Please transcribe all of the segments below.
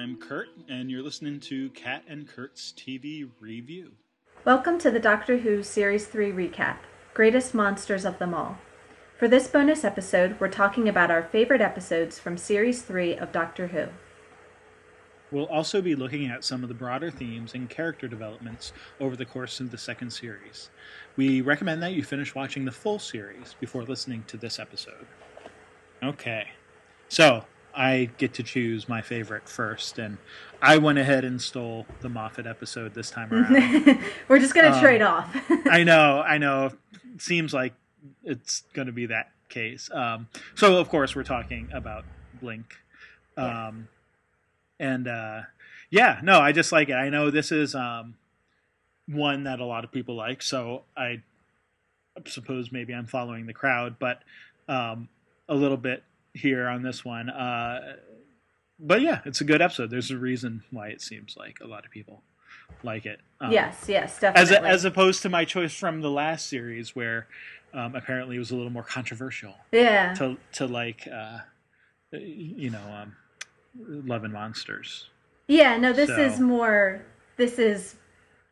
I'm Kurt, and you're listening to Kat and Kurt's TV Review. Welcome to the Doctor Who Series 3 recap Greatest Monsters of Them All. For this bonus episode, we're talking about our favorite episodes from Series 3 of Doctor Who. We'll also be looking at some of the broader themes and character developments over the course of the second series. We recommend that you finish watching the full series before listening to this episode. Okay, so I get to choose my favorite first, and I went ahead and stole the Moffat episode this time around. we're just going to Um, trade off. I know, I know. Seems like it's going to be that case. Um, so, of course, we're talking about Blink. Yeah. Um, and uh, yeah, no, I just like it. I know this is um, one that a lot of people like, so I suppose maybe I'm following the crowd, but um, a little bit here on this one. Uh, but yeah, it's a good episode. There's a reason why it seems like a lot of people like it. Um, yes, yes, as definitely. a, as opposed to my choice from the last series where um, apparently it was a little more controversial yeah. to to like uh, you know um, Love and Monsters. Yeah, no, this So- is more. This is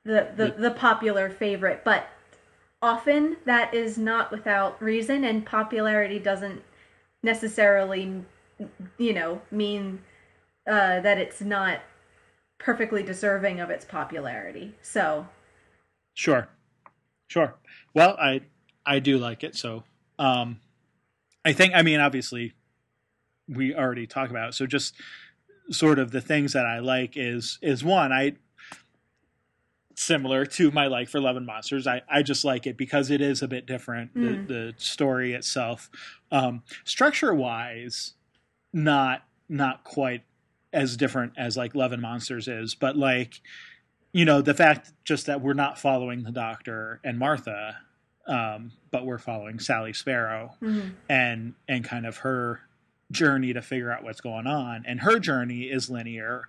the The- the popular favorite, but often that is not without reason, and popularity doesn't necessarily, you know, mean uh, that it's not perfectly deserving of its popularity. So, Sure, sure. Well, I I do like it. So um, I think I mean obviously we already talked about it. So just sort of the things that I like is is one I similar to my like for Love and Monsters. I, I just like it because it is a bit different. Mm. The the story itself, um, structure wise, not not quite as different as like Love and Monsters is, but like you know the fact just that we're not following the Doctor and Martha, um, but we're following Sally Sparrow mhm. and and kind of her journey to figure out what's going on and her journey is linear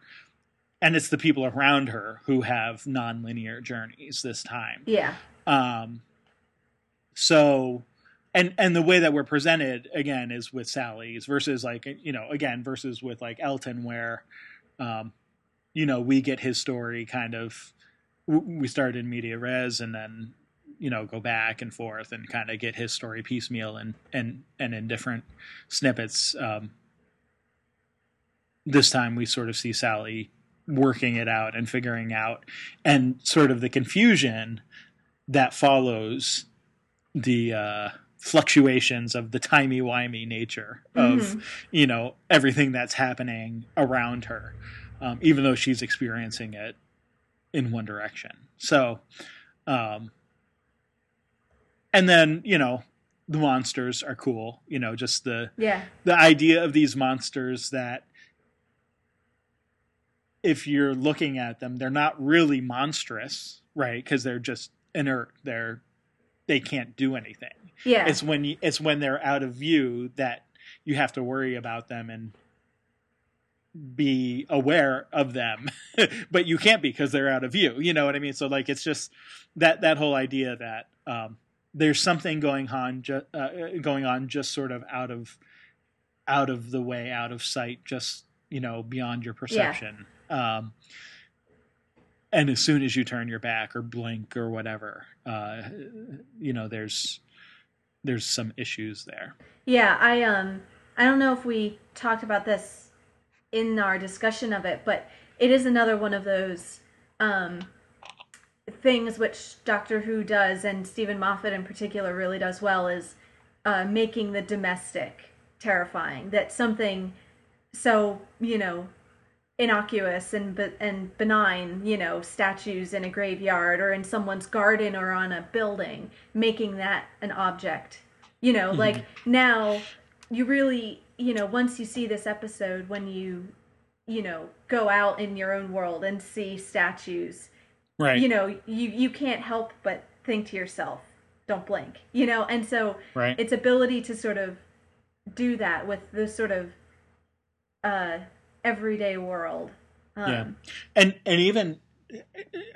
and it's the people around her who have non-linear journeys this time. Yeah, um so and and the way that we're presented again is with sally's versus like you know again versus with like elton where um you know we get his story kind of we started in media res and then you know go back and forth and kind of get his story piecemeal and and and in different snippets. Um this time we sort of see sally working it out and figuring out and sort of the confusion that follows the uh, fluctuations of the timey wimey nature of Mhm. you know everything that's happening around her, um, even though she's experiencing it in one direction. So, um, and then you know the monsters are cool. You know, just the yeah, the idea of these monsters that if you're looking at them they're not really monstrous right? Because they're just inert. They're they can't do anything. Yeah, it's when you, it's when they're out of view that you have to worry about them and be aware of them. But you can't be because they're out of view. You know what i mean? So like it's just that that whole idea that um there's something going on ju- uh, going on just sort of out of out of the way out of sight just you know beyond your perception um and as soon as you turn your back or blink or whatever uh you know there's there's some issues there Yeah, I um I don't know if we talked about this in our discussion of it, but it is another one of those um things which Doctor Who does and Steven Moffat in particular really does well is uh, making the domestic terrifying. That something so, you know, innocuous and and benign, you know, statues in a graveyard or in someone's garden or on a building, making that an object. You know, like now you really, you know, once you see this episode when you you know, go out in your own world and see statues, right you know, you you can't help but think to yourself, don't blink. You know, and so right its ability to sort of do that with this sort of uh everyday world. Um, Yeah. and and even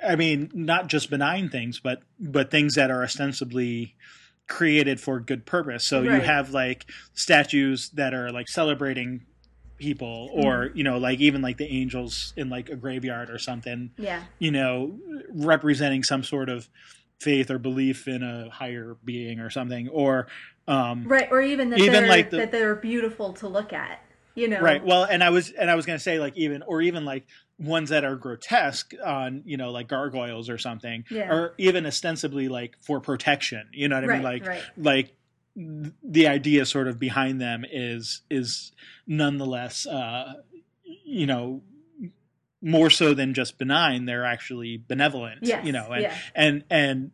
i mean not just benign things but but things that are ostensibly created for good purpose so you have like statues that are like celebrating people or you know like even like the angels in like a graveyard or something Yeah. you know representing some sort of faith or belief in a higher being or something or um Right. Or even that Even they're like the- that they're beautiful to look at. You know. right well and i was and i was going to say like even or even like ones that are grotesque on you know like gargoyles or something Yeah. or even ostensibly like for protection you know what i Right. mean like right. like the idea sort of behind them is is nonetheless uh you know more so than just benign they're actually benevolent Yes. you know and yeah. and and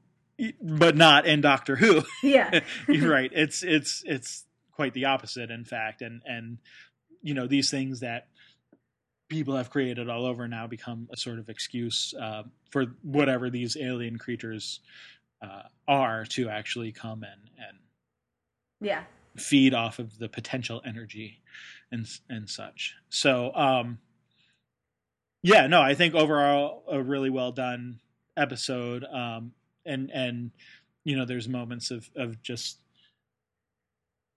but not in doctor who Yeah. you're right it's it's it's quite the opposite in fact and and you know these things that people have created all over now become a sort of excuse uh, for whatever these alien creatures uh, are to actually come and and Yeah. feed off of the potential energy and and such. So um yeah, no, I think overall a really well done episode um and and you know there's moments of of just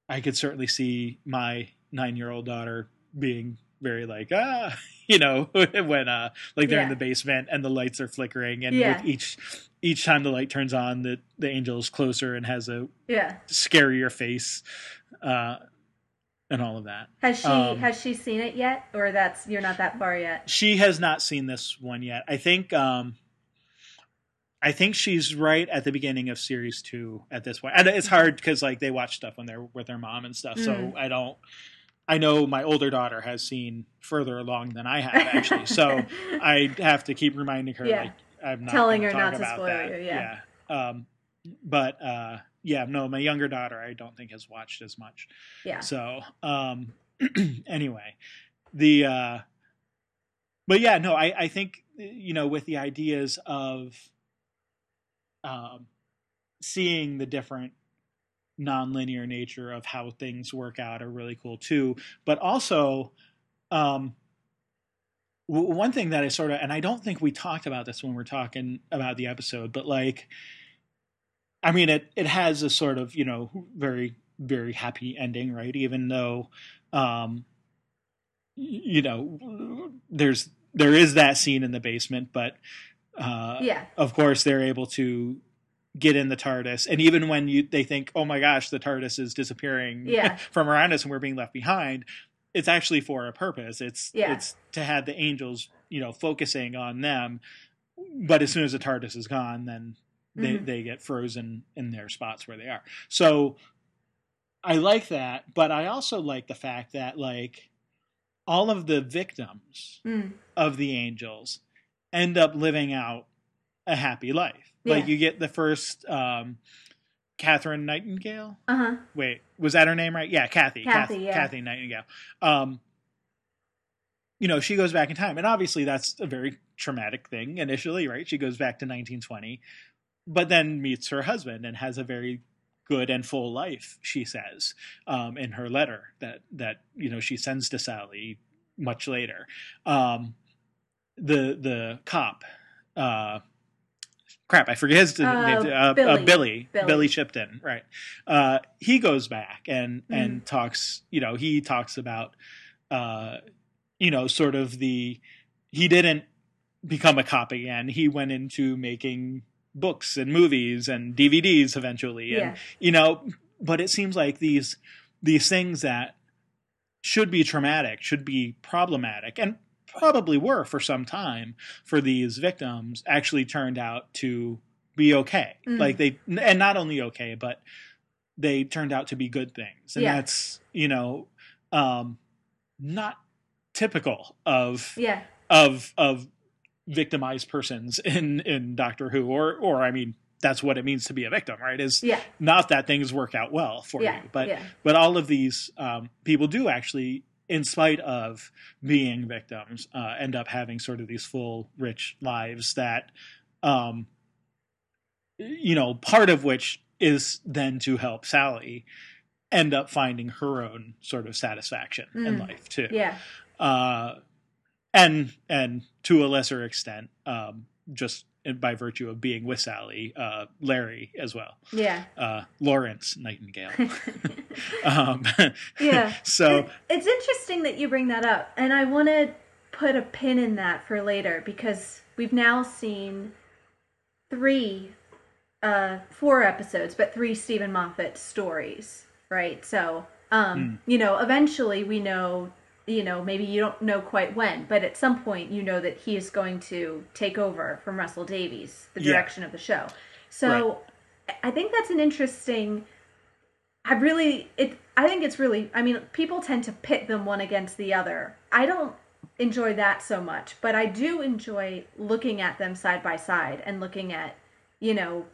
I could certainly see my 9-year-old daughter being very like ah you know when uh like they're in the basement and the lights are flickering and Yeah. with each each time the light turns on the the angel is closer and has a Yeah. scarier face uh and all of that Has she Um, has she seen it yet, or that's you're not that far yet? she has not seen this one yet i think um i think she's right at the beginning of series two at this point. and it's hard because like they watch stuff when they're with their mom and stuff so Mm. i don't i know my older daughter has seen further along than i have actually so i have to keep reminding her Yeah. like i'm not Telling her not to spoil that. you, yeah. yeah um but uh yeah no my younger daughter i don't think has watched as much Yeah. so, um, anyway, the, uh, but yeah, no, I, I think, you know, with the ideas of, um, seeing the different nonlinear nature of how things work out are really cool too. But also, um, w- one thing that I sort of, and I don't think we talked about this when we're talking about the episode, but like, I mean, it it has a sort of you know very very happy ending, right? Even though, um, you know, there's there is that scene in the basement, but uh, yeah. of course they're able to get in the TARDIS, and even when you they think, oh my gosh, the TARDIS is disappearing Yeah. from around us and we're being left behind. It's actually for a purpose. It's Yeah. it's to have the angels, you know, focusing on them. But as soon as the TARDIS is gone, then they Mhm. they get frozen in their spots where they are. So I like that, but I also like the fact that like all of the victims Mm. of the angels end up living out a happy life. Like you get the first um Catherine Nightingale. Uh huh. Wait, was that her name right? Yeah, Kathy. Kathy, Kath- yeah. Kathy Nightingale. Um you know, she goes back in time. And obviously that's a very traumatic thing initially, right? She goes back to 1920, but then meets her husband and has a very good and full life, she says, um, in her letter that that, you know, she sends to Sally much later. Um the the cop uh crap i forget his Uh, name uh, Billy. Uh, billy Billy. billy shipton right uh he goes back and Mm-hmm. and talks you know he talks about uh you know sort of the he didn't become a cop again he went into making books and movies and dvds eventually and Yeah. you know but it seems like these these things that should be traumatic should be problematic and probably were for some time for these victims actually turned out to be okay Mm. like they and not only okay but they turned out to be good things and Yeah. that's you know um not typical of Yeah. of of victimized persons in in Doctor Who or or I mean that's what it means to be a victim right is Yeah. not that things work out well for Yeah. you but but all of these um, people do actually in spite of being victims uh, end up having sort of these full rich lives that um, you know part of which is then to help Sally end up finding her own sort of satisfaction in Mm. life too Yeah. uh, and and to a lesser extent, um, just by virtue of being with Sally, uh, Larry as well. Yeah. Uh, Lawrence Nightingale. um, yeah. So it's interesting that you bring that up, and I want to put a pin in that for later because we've now seen three, uh, four episodes, but three Steven Moffat stories, right? So, um, mm. you know, eventually we know you know, maybe you don't know quite when, but at some point you know that he is going to take over from Russell Davies, the direction yeah. of the show. So right. I think that's an interesting I really it I think it's really I mean, people tend to pit them one against the other. I don't enjoy that so much, but I do enjoy looking at them side by side and looking at, you know,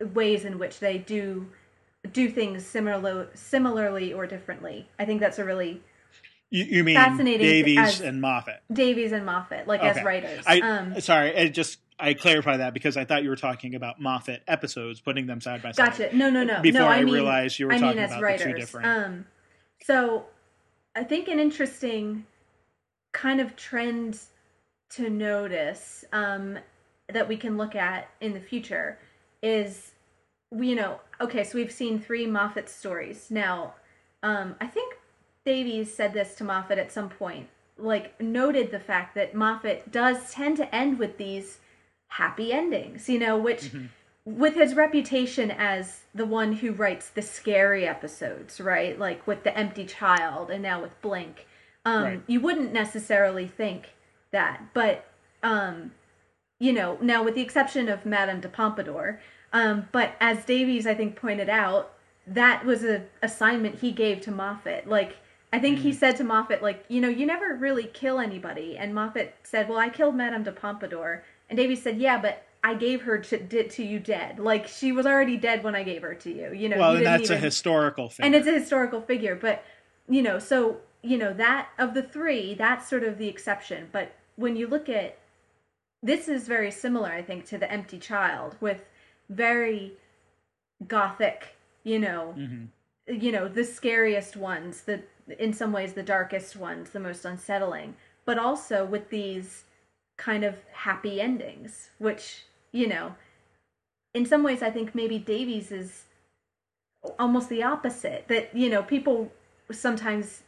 ways in which they do do things similar similarly or differently. I think that's a really you, you mean fascinating Davies and Moffat? Davies and Moffat, like okay. as writers. I, um, sorry, I just I clarify that because I thought you were talking about Moffat episodes, putting them side by side. Gotcha. No, no, no. Before no, I, I mean, realized you were I talking mean as about writers. the two different. Um, so I think an interesting kind of trend to notice um, that we can look at in the future is, you know, okay, so we've seen three Moffat stories now. Um, I think Davies said this to Moffat at some point, like noted the fact that Moffat does tend to end with these happy endings, you know, which mm-hmm. with his reputation as the one who writes the scary episodes, right? Like with The Empty Child and now with Blink. Um, right. you wouldn't necessarily think that, but um, you know, now with the exception of Madame de Pompadour, um, but as Davies I think pointed out, that was a assignment he gave to Moffat. Like I think he mm. said to Moffat, like, you know, you never really kill anybody. And Moffat said, well, I killed Madame de Pompadour. And Davies said, yeah, but I gave her to, to you dead. Like, she was already dead when I gave her to you. You know, well, you and that's even... a historical figure. And it's a historical figure. But, you know, so, you know, that, of the three, that's sort of the exception. But when you look at, this is very similar, I think, to The Empty Child with very gothic, you know, mm-hmm. you know, the scariest ones, the in some ways the darkest ones, the most unsettling, but also with these kind of happy endings, which, you know, in some ways I think maybe Davies is almost the opposite. That, you know, people sometimes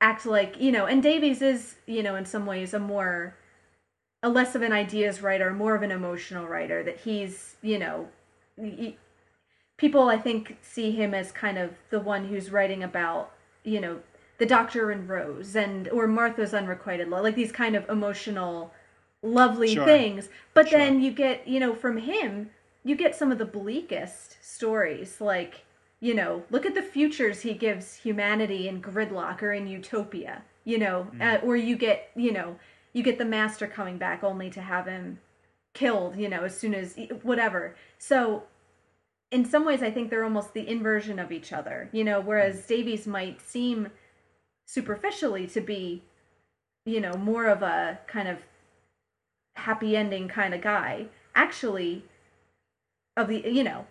act like, you know, and Davies is, you know, in some ways a more a less of an ideas writer, more of an emotional writer that he's, you know, he, people I think see him as kind of the one who's writing about you know, the Doctor and Rose and or Martha's Unrequited Love, like these kind of emotional, lovely sure. things. But sure. then you get, you know, from him, you get some of the bleakest stories, like you know, look at the futures he gives humanity in Gridlock or in Utopia, you know, mm. uh, or you get, you know, you get the Master coming back only to have him killed, you know, as soon as whatever. So in some ways, I think they're almost the inversion of each other. You know, whereas Davies might seem superficially to be, you know, more of a kind of happy ending kind of guy. Actually, of the you know,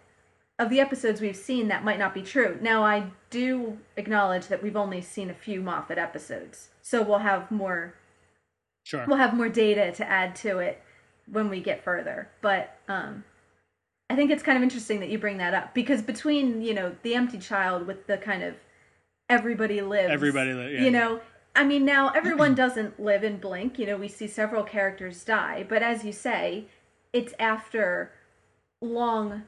of the episodes we've seen, that might not be true. Now, I do acknowledge that we've only seen a few Moffat episodes, so we'll have more. Sure. We'll have more data to add to it when we get further, but um, I think it's kind of interesting that you bring that up because between you know the empty child with the kind of everybody lives, everybody lives, yeah, you know. I mean, now everyone doesn't live in Blink. You know, we see several characters die, but as you say, it's after long,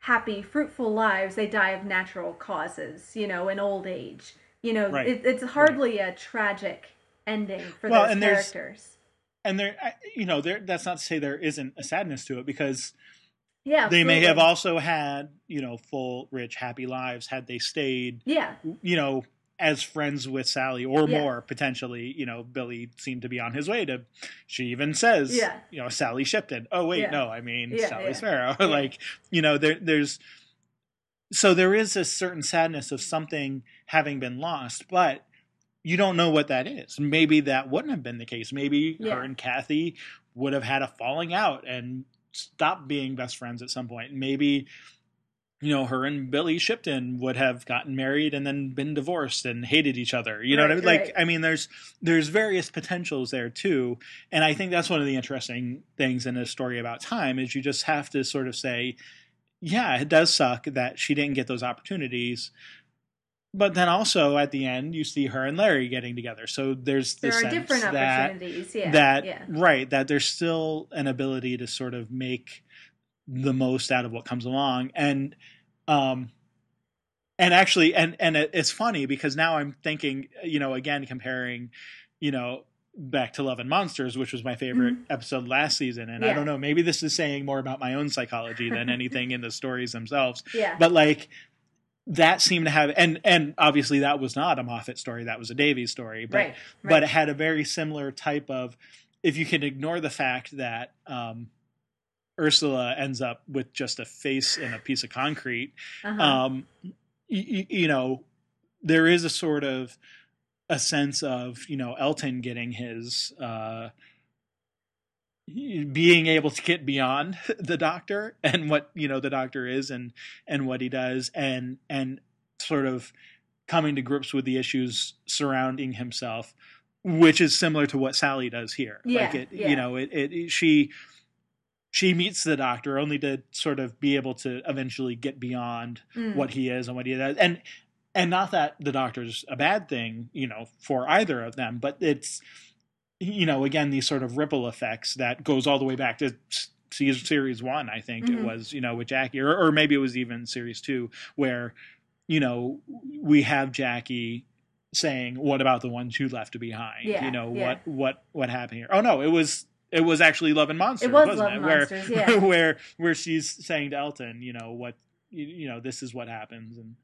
happy, fruitful lives. They die of natural causes. You know, in old age. You know, right. it, it's hardly right. a tragic ending for well, those and characters. And there, you know, there. That's not to say there isn't a sadness to it because yeah, they may have also had you know full, rich, happy lives had they stayed. Yeah, you know, as friends with Sally or yeah. more potentially. You know, Billy seemed to be on his way to. She even says, yeah. you know, Sally Shipton. Oh wait, yeah. no, I mean Sally Sparrow. like you know, there there's so there is a certain sadness of something having been lost, but you don't know what that is. Maybe that wouldn't have been the case. Maybe her and Kathy would have had a falling out and stop being best friends at some point. Maybe you know, her and Billy Shipton would have gotten married and then been divorced and hated each other. You know Right, what I mean? Like. I mean, there's there's various potentials there too, and I think that's one of the interesting things in a story about time is you just have to sort of say, yeah, it does suck that she didn't get those opportunities. But then also at the end, you see her and Larry getting together. So there's the there are different that opportunities. Yeah. that yeah. right that there's still an ability to sort of make the most out of what comes along and um and actually and and it- it's funny because now i'm thinking you know again comparing you know back to love and monsters which was my favorite episode last season and i Mm-hmm. Don't know maybe this is saying more about my own psychology than anything in the stories themselves Yeah. but like that seemed to have and and obviously that was not a moffat story that was a davies story but right. but it had a very similar type of if you can ignore the fact that um, Ursula ends up with just a face and a piece of concrete, uh-huh. um, you, you know, there is a sort of a sense of you know Elton getting his uh, being able to get beyond the doctor and what you know the doctor is and and what he does and and sort of coming to grips with the issues surrounding himself which is similar to what Sally does here Yeah, like it yeah. you know it, it, she she meets the doctor only to sort of be able to eventually get beyond Mm. what he is and what he does and and not that the doctor's a bad thing you know for either of them but it's you know again these sort of ripple effects that goes all the way back to series one i think it Mhm. was you know with jackie or, or maybe it was even series two where you know we have jackie saying what about the ones you left behind Yeah, you know yeah. what what what happened here oh no it was it was actually love and monsters was wasn't Love it and where Monsters, yeah. where where she's saying to elton you know what you, you know this is what happens and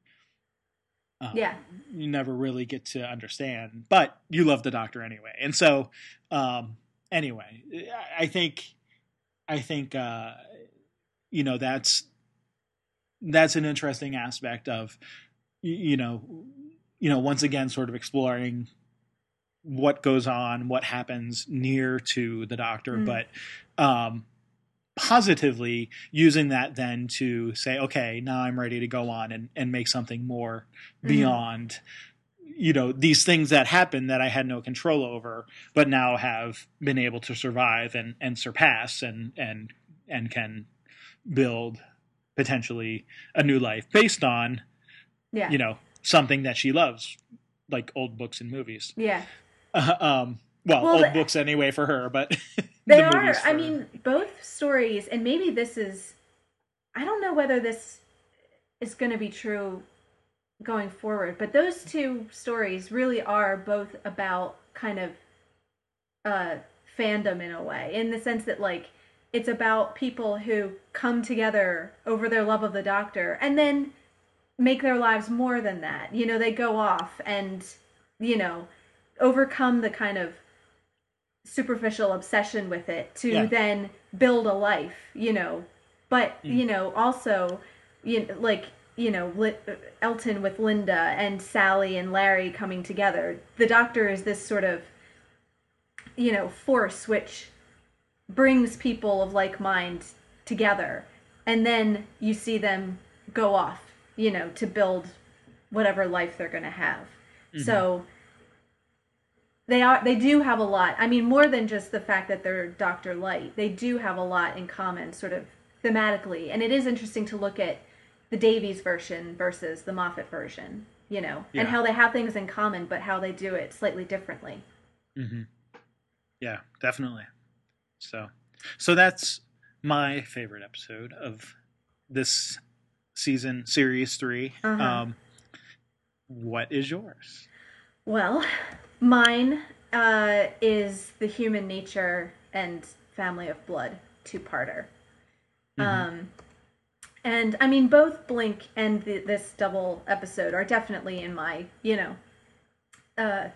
um, Yeah. you never really get to understand but you love the doctor anyway and so um anyway i think i think uh you know that's that's an interesting aspect of you know you know once again sort of exploring what goes on what happens near to the doctor Mm. but um positively using that then to say okay now i'm ready to go on and, and make something more Mhm. beyond you know these things that happened that i had no control over but now have been able to survive and and surpass and and and can build potentially a new life based on Yeah. you know something that she loves like old books and movies yeah. um well, Well, old books anyway for her but They the are. I mean, both stories, and maybe this is. I don't know whether this is going to be true going forward, but those two stories really are both about kind of uh, fandom in a way, in the sense that like it's about people who come together over their love of the Doctor, and then make their lives more than that. You know, they go off and you know overcome the kind of superficial obsession with it to Yeah. then build a life, you know. But Mm. you know, also, you know, like you know, Elton with Linda and Sally and Larry coming together. The Doctor is this sort of, you know, force which brings people of like mind together, and then you see them go off, you know, to build whatever life they're going to have. So they are they do have a lot. I mean, more than just the fact that they're Doctor lite, they do have a lot in common, sort of thematically. And it is interesting to look at the Davies version versus the Moffat version, you know, Yeah. and how they have things in common, but how they do it slightly differently. hmm Yeah, definitely. So, so that's my favorite episode of this season, series 3 Uh-huh. Um, what is yours? Well, mine uh, is the Human Nature and Family of Blood two-parter. Mhm. Um, and I mean, both Blink and the, this double episode are definitely in my, you know, uh,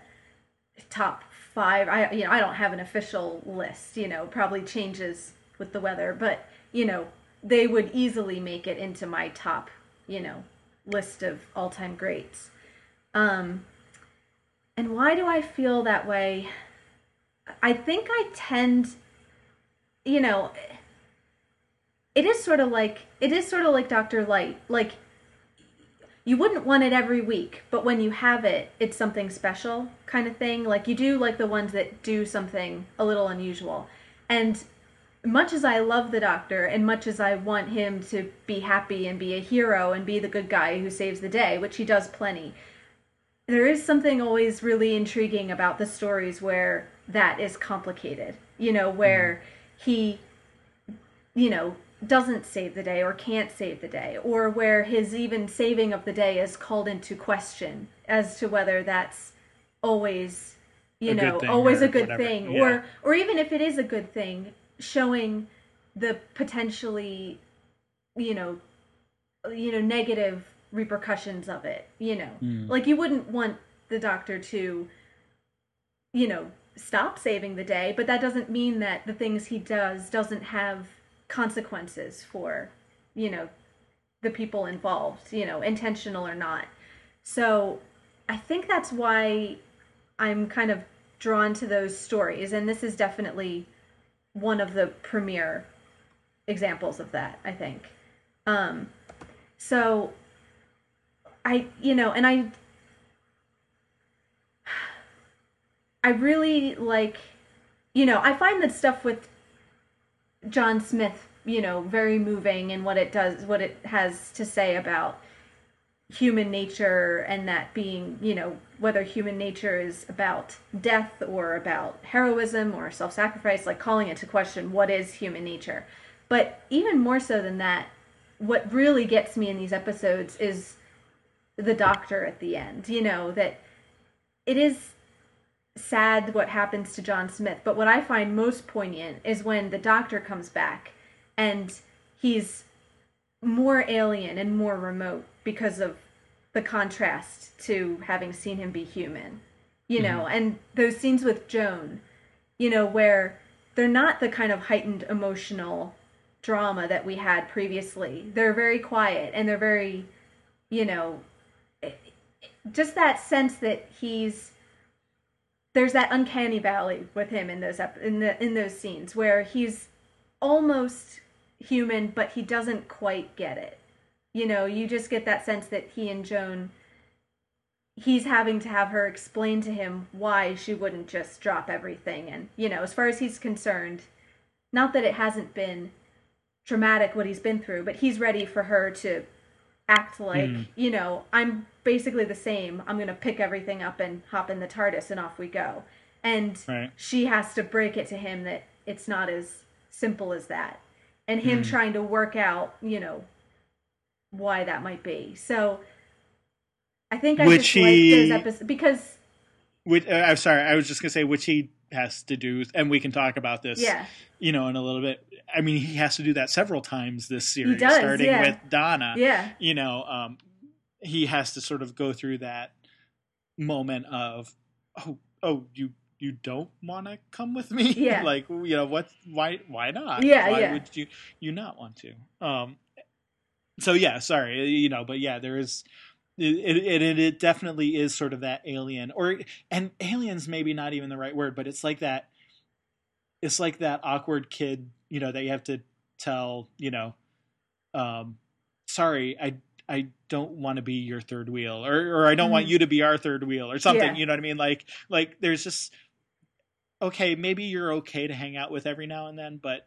top five. I you know I don't have an official list. You know, probably changes with the weather, but you know they would easily make it into my top, you know, list of all-time greats. Um, and why do I feel that way? I think I tend, you know, it is sort of like it is sort of like Dr. lite. Like you wouldn't want it every week, but when you have it, it's something special kind of thing. Like you do like the ones that do something a little unusual. And much as I love the doctor and much as I want him to be happy and be a hero and be the good guy who saves the day, which he does plenty, there is something always really intriguing about the stories where that is complicated. You know, where mm. he, you know, doesn't save the day or can't save the day, or where his even saving of the day is called into question as to whether that's always, you a know, always a good whatever. thing, yeah. or or even if it is a good thing, showing the potentially, you know, you know, negative repercussions of it. You know, mm. like you wouldn't want the doctor to, you know, stop saving the day, but that doesn't mean that the things he does doesn't have consequences for, you know, the people involved, you know, intentional or not. So I think that's why I'm kind of drawn to those stories. And this is definitely one of the premier examples of that, I think. Um, so I, you know, and I, I really like, you know, I find that stuff with John Smith, you know, very moving and what it does, what it has to say about human nature and that being, you know, whether human nature is about death or about heroism or self sacrifice, like calling it to question what is human nature. But even more so than that, what really gets me in these episodes is the doctor at the end, you know, that it is sad what happens to John Smith, but what I find most poignant is when the doctor comes back and he's more alien and more remote because of the contrast to having seen him be human. You mm-hmm. know, and those scenes with Joan, you know, where they're not the kind of heightened emotional drama that we had previously. They're very quiet and they're very, you know, just that sense that he's there's that uncanny valley with him in those in the in those scenes where he's almost human but he doesn't quite get it. You know you just get that sense that he and joan he's having to have her explain to him why she wouldn't just drop everything. And you know as far as he's concerned not that it hasn't been traumatic what he's been through but he's ready for her to act like mm. you know i'm basically the same i'm gonna pick everything up and hop in the tardis and off we go and right. she has to break it to him that it's not as simple as that and him mm. trying to work out you know why that might be so i think i which just he, like those episodes because which uh, i'm sorry i was just gonna say which he has to do and we can talk about this yeah you know in a little bit I mean, he has to do that several times this series, does, starting yeah. with Donna. Yeah. You know, um, he has to sort of go through that moment of, oh, oh, you you don't want to come with me? Yeah. like, you know, what? Why? Why not? Yeah. Why yeah. would you you not want to? Um. So yeah, sorry, you know, but yeah, there is. It, it, it it definitely is sort of that alien or and aliens maybe not even the right word but it's like that it's like that awkward kid you know that you have to tell you know um sorry i i don't want to be your third wheel or or i don't mm-hmm. want you to be our third wheel or something yeah. you know what i mean like like there's just okay maybe you're okay to hang out with every now and then but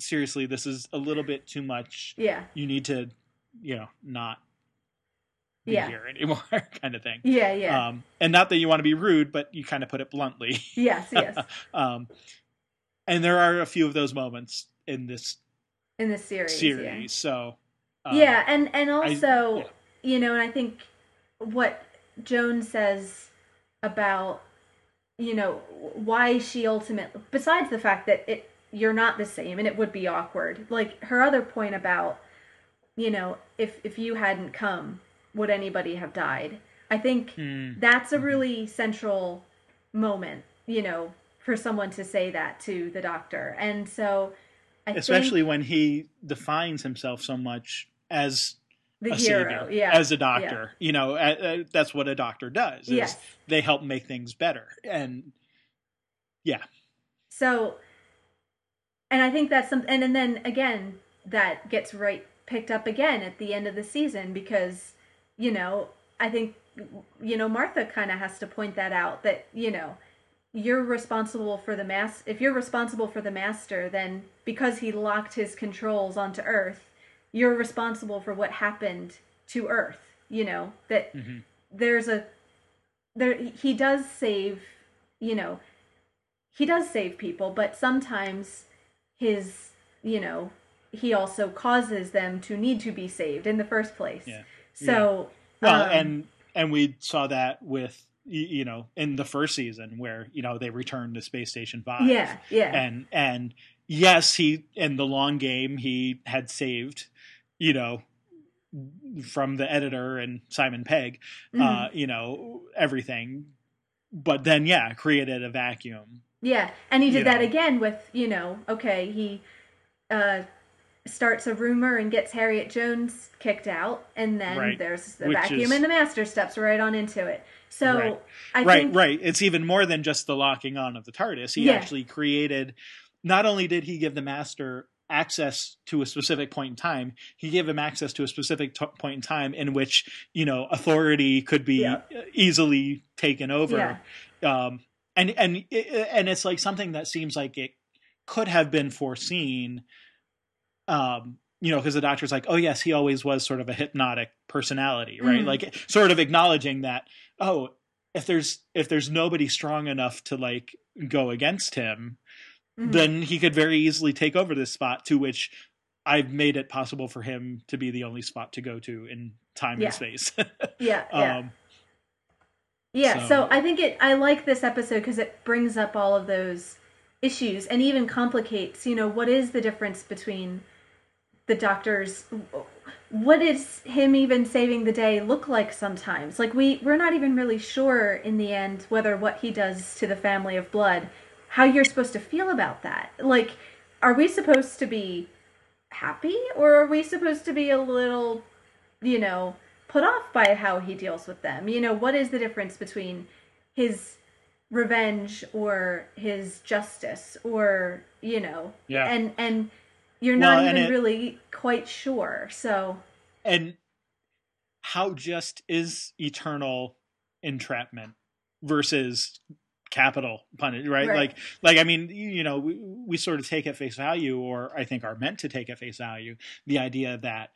seriously this is a little bit too much yeah you need to you know not be yeah. here anymore kind of thing yeah yeah um and not that you want to be rude but you kind of put it bluntly yes yes um and there are a few of those moments in this in this series. Series, yeah. so uh, yeah, and and also I, yeah. you know, and I think what Joan says about you know why she ultimately, besides the fact that it you're not the same and it would be awkward. Like her other point about you know if if you hadn't come, would anybody have died? I think mm. that's a mm-hmm. really central moment. You know, for someone to say that to the doctor. And so I especially think, when he defines himself so much as the a hero, yeah. as a doctor. Yeah. You know, uh, that's what a doctor does. yes. They help make things better. And yeah. So and I think that's something and, and then again that gets right picked up again at the end of the season because you know i think you know martha kind of has to point that out that you know you're responsible for the mass if you're responsible for the master then because he locked his controls onto earth you're responsible for what happened to earth you know that hmm there's a there he does save you know he does save people but sometimes his you know he also causes them to need to be saved in the first place Yeah. So Well, um, and and we saw that with you know in the first season where you know they returned to Space Station Five. yeah yeah and and yes, he in the long game he had saved, you know, from the editor and Simon Pegg, Mhm. uh, you know, everything. But then, yeah, created a vacuum. Yeah, and he did that know. again with, you know, okay, he uh starts a rumor and gets Harriet Jones kicked out, and then Right. there's the Which vacuum is- and the master steps right on into it. So Right. I right, think right. Right, it's even more than just the locking on of the TARDIS. He Yeah. actually created. Not only did he give the Master access to a specific point in time, he gave him access to a specific t- point in time in which you know authority could be Yeah. easily taken over. Yeah. Um, and and and it's like something that seems like it could have been foreseen. Um, you know, because the doctor's like, oh yes, he always was sort of a hypnotic personality, right? Mhm. Like sort of acknowledging that, oh, if there's if there's nobody strong enough to like go against him, Mhm. then he could very easily take over this spot to which I've made it possible for him to be the only spot to go to in time Yeah. and space. yeah, yeah. um, Yeah, so, So- I think it. I like this episode because it brings up all of those issues and even complicates. You know, what is the difference between the doctors? What does him even saving the day look like sometimes? Like we we're not even really sure in the end whether what he does to the family of blood, how you're supposed to feel about that. Like, are we supposed to be happy or are we supposed to be a little, you know? put off by how he deals with them. You know, what is the difference between his revenge or his justice or, you know, Yeah. and and you're Well, not even it- really quite sure. So, and how just is eternal entrapment versus capital punishment right? Right. like like i mean you know we, we sort of take at face value or i think are meant to take at face value the idea that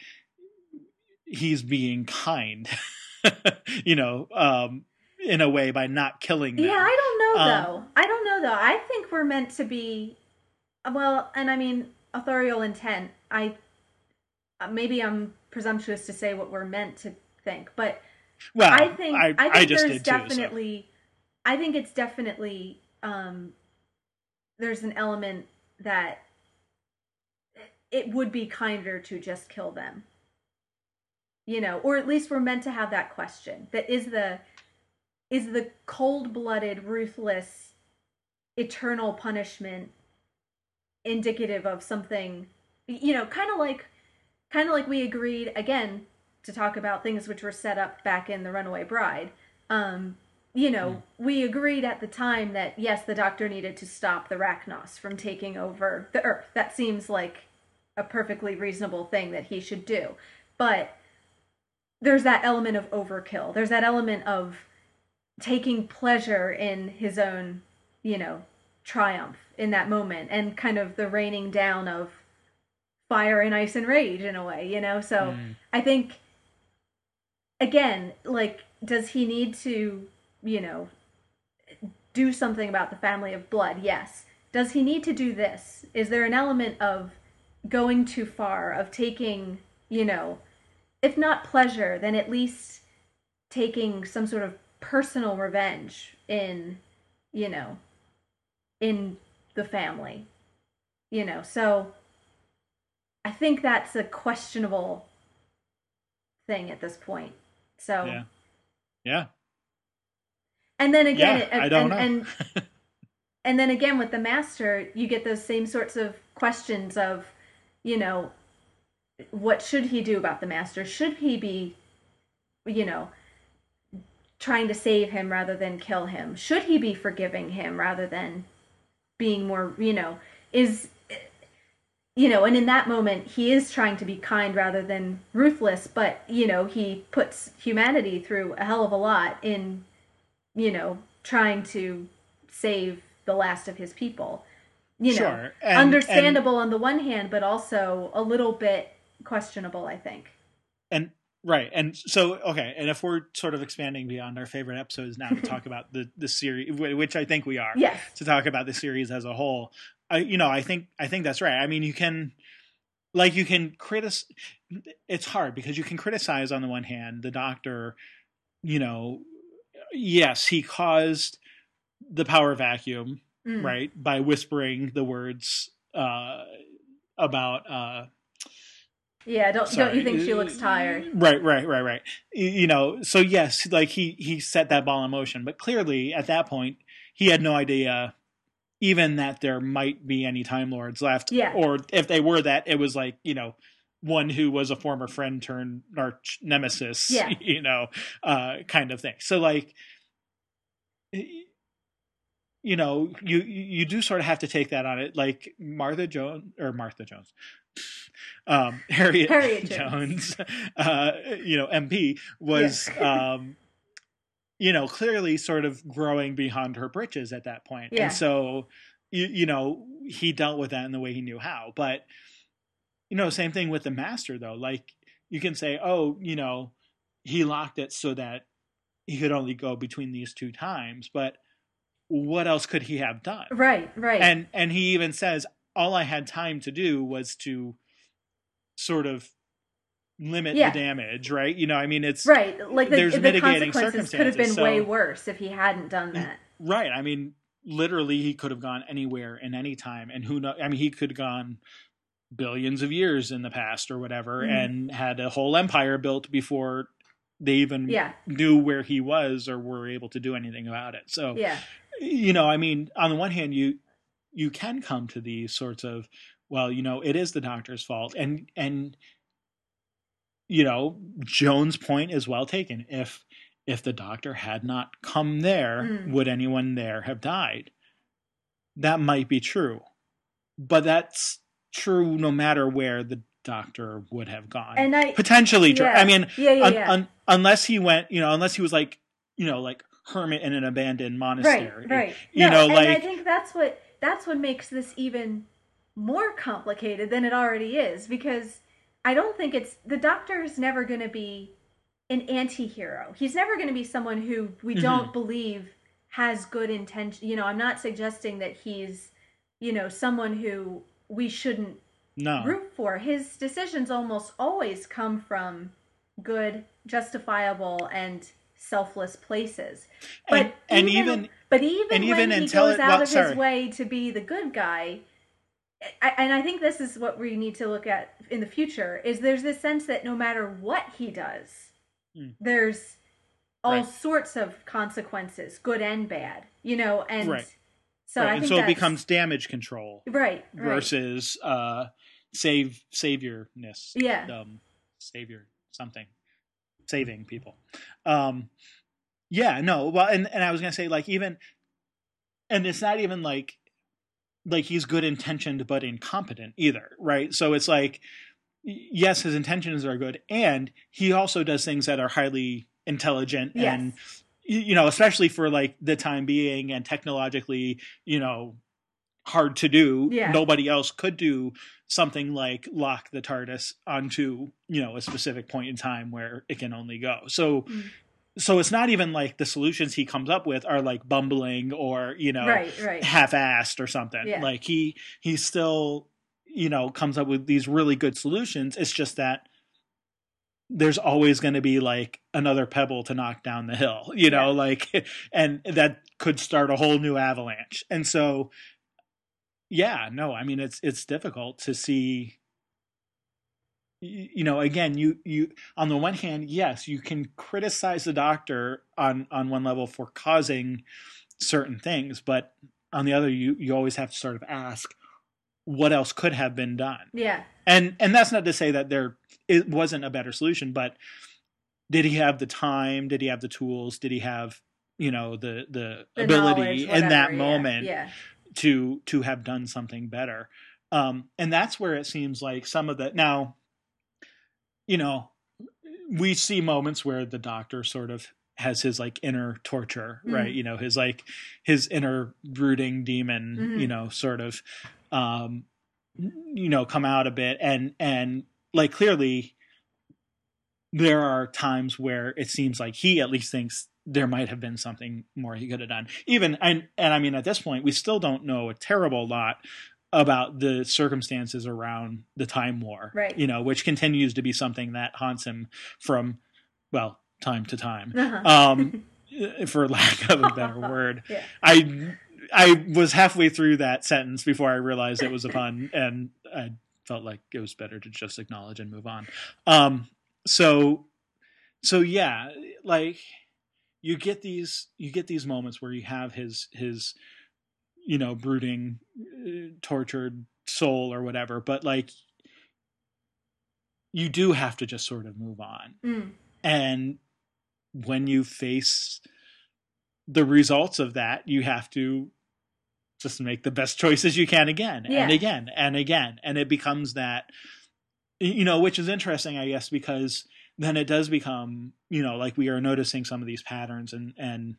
he's being kind you know um in a way by not killing them yeah, I don't know Um, though. I don't know though. I think we're meant to be well, and I mean authorial intent. I uh, maybe I'm presumptuous to say what we're meant to think, but well I think I, I, think just there's did too, so. definitely I think it's definitely um there's an element that it would be kinder to just kill them. You know, or at least we're meant to have that question. That is the is the cold-blooded, ruthless eternal punishment indicative of something you know, kind of like kind of like we agreed again to talk about things which were set up back in the runaway bride. Um you know we agreed at the time that yes the doctor needed to stop the Racnoss from taking over the earth. That seems like a perfectly reasonable thing that he should do. But there's that element of overkill. There's that element of taking pleasure in his own you know triumph in that moment and kind of the raining down of fire and ice and rage in a way you know so Mm. I think again, like, does he need to, you know, do something about the family of blood? Yes. Does he need to do this? Is there an element of going too far, of taking, you know, if not pleasure, then at least taking some sort of personal revenge in, you know, in the family? You know, so I think that's a questionable thing at this point. So, yeah yeah and then again, Yeah, it, I don't and, know. and and then again with the master, you get those same sorts of questions of, you know, what should he do about the master? Should he be, you know, trying to save him rather than kill him? Should he be forgiving him rather than being more, you know, is you know, and in that moment, he is trying to be kind rather than ruthless, but, you know, he puts humanity through a hell of a lot in, you know, trying to save the last of his people. You know, Sure, and- understandable on the one hand, but also a little bit questionable, I think. Right and so okay and if we're sort of expanding beyond our favorite episodes now to talk about the the series which i think we are Yes. to talk about the series as a whole i you know i think i think that's right i mean you can like you can criticize it's hard because you can criticize on the one hand the doctor you know yes he caused the power vacuum Mm. right by whispering the words uh about uh Yeah, don't don't you think she looks tired? Right, right, right, right. You know, so yes, like he he set that ball in motion, but clearly at that point he had no idea even that there might be any time lords left Yeah. or if they were that it was like, you know, one who was a former friend turned arch nemesis, Yeah. you know, uh kind of thing. So like you know, you you do sort of have to take that on it like Martha Jones or Martha Jones. Um Harriet, Harriet Jones, uh, you know, MP was, um, you know, clearly sort of growing behind her britches at that point. Yeah. And so, you, you know, he dealt with that in the way he knew how. But, you know, same thing with the master, though. Like, you can say, oh, you know, he locked it so that he could only go between these two times. But what else could he have done? Right, right. and and he even says all i had time to do was to sort of limit Yeah. the damage right you know i mean it's right. Like the, there's the mitigating consequences could have been circumstances, way worse if he hadn't done that. right i mean literally he could have gone anywhere and any time and who know i mean he could have gone billions of years in the past or whatever Mhm. and had a whole empire built before they even Yeah. knew where he was or were able to do anything about it so Yeah. you know i mean on the one hand you you can come to these sorts of well you know it is the doctor's fault and and you know jones point is well taken if if the doctor had not come there Mm. would anyone there have died that might be true but that's true no matter where the doctor would have gone And I potentially true yeah. i mean yeah, yeah, un- yeah. un- unless he went you know unless he was like you know like hermit in an abandoned monastery right, right. you no, know and like I think that's what that's what makes this even more complicated than it already is because I don't think it's the doctor is never going to be an anti-hero. He's never going to be someone who we Mhm. don't believe has good intention. You know, I'm not suggesting that he's, you know, someone who we shouldn't no root for. His decisions almost always come from good, justifiable, and selfless places. But and, and even, even but even and when even he goes out well, of sorry. his way to be the good guy, I, and I think this is what we need to look at in the future is there's this sense that no matter what he does, Hmm. there's all Right. sorts of consequences, good and bad. You know, and Right. so right, I and think so it becomes damage control right, right. versus uh save saviorness Yeah. um savior something saving people um yeah no well and and i was gonna say like even and it's not even like like he's good intentioned but incompetent either right so it's like yes his intentions are good and he also does things that are highly intelligent Yes. and you know especially for like the time being and technologically you know hard to do Yeah. nobody else could do something like lock the tardis onto you know a specific point in time where it can only go so Mm. So it's not even like the solutions he comes up with are like bumbling or you know right, right. half-assed or something Yeah. like he he still you know comes up with these really good solutions it's just that there's always going to be like another pebble to knock down the hill you know Yeah. like and that could start a whole new avalanche and so yeah no i mean it's it's difficult to see you know again you you on the one hand yes you can criticize the doctor on on one level for causing certain things but on the other you you always have to sort of ask what else could have been done? Yeah, and and that's not to say that there it wasn't a better solution but did he have the time? Did he have the tools? Did he have you know the the, the ability knowledge, in that yeah, moment Yeah, to to have done something better. Um, and that's where it seems like some of the now, you know, we see moments where the doctor sort of has his like inner torture, Mhm. right? You know, his like his inner brooding demon, Mhm. you know, sort of, um, you know, come out a bit, and and like clearly, there are times where it seems like he at least thinks there might have been something more he could have done. Even and and I mean, at this point, we still don't know a terrible lot about the circumstances around the time war, Right. You know, which continues to be something that haunts him from well time to time, Uh-huh. um, for lack of a better word. Yeah. I I was halfway through that sentence before I realized it was a pun, and I felt like it was better to just acknowledge and move on. Um, so so yeah, like you get these you get these moments where you have his his you know brooding uh, tortured soul or whatever but like you do have to just sort of move on. Mm. and when you face the results of that you have to just make the best choices you can again and again and again. And it becomes that you know which is interesting i guess because then it does become you know like we are noticing some of these patterns and and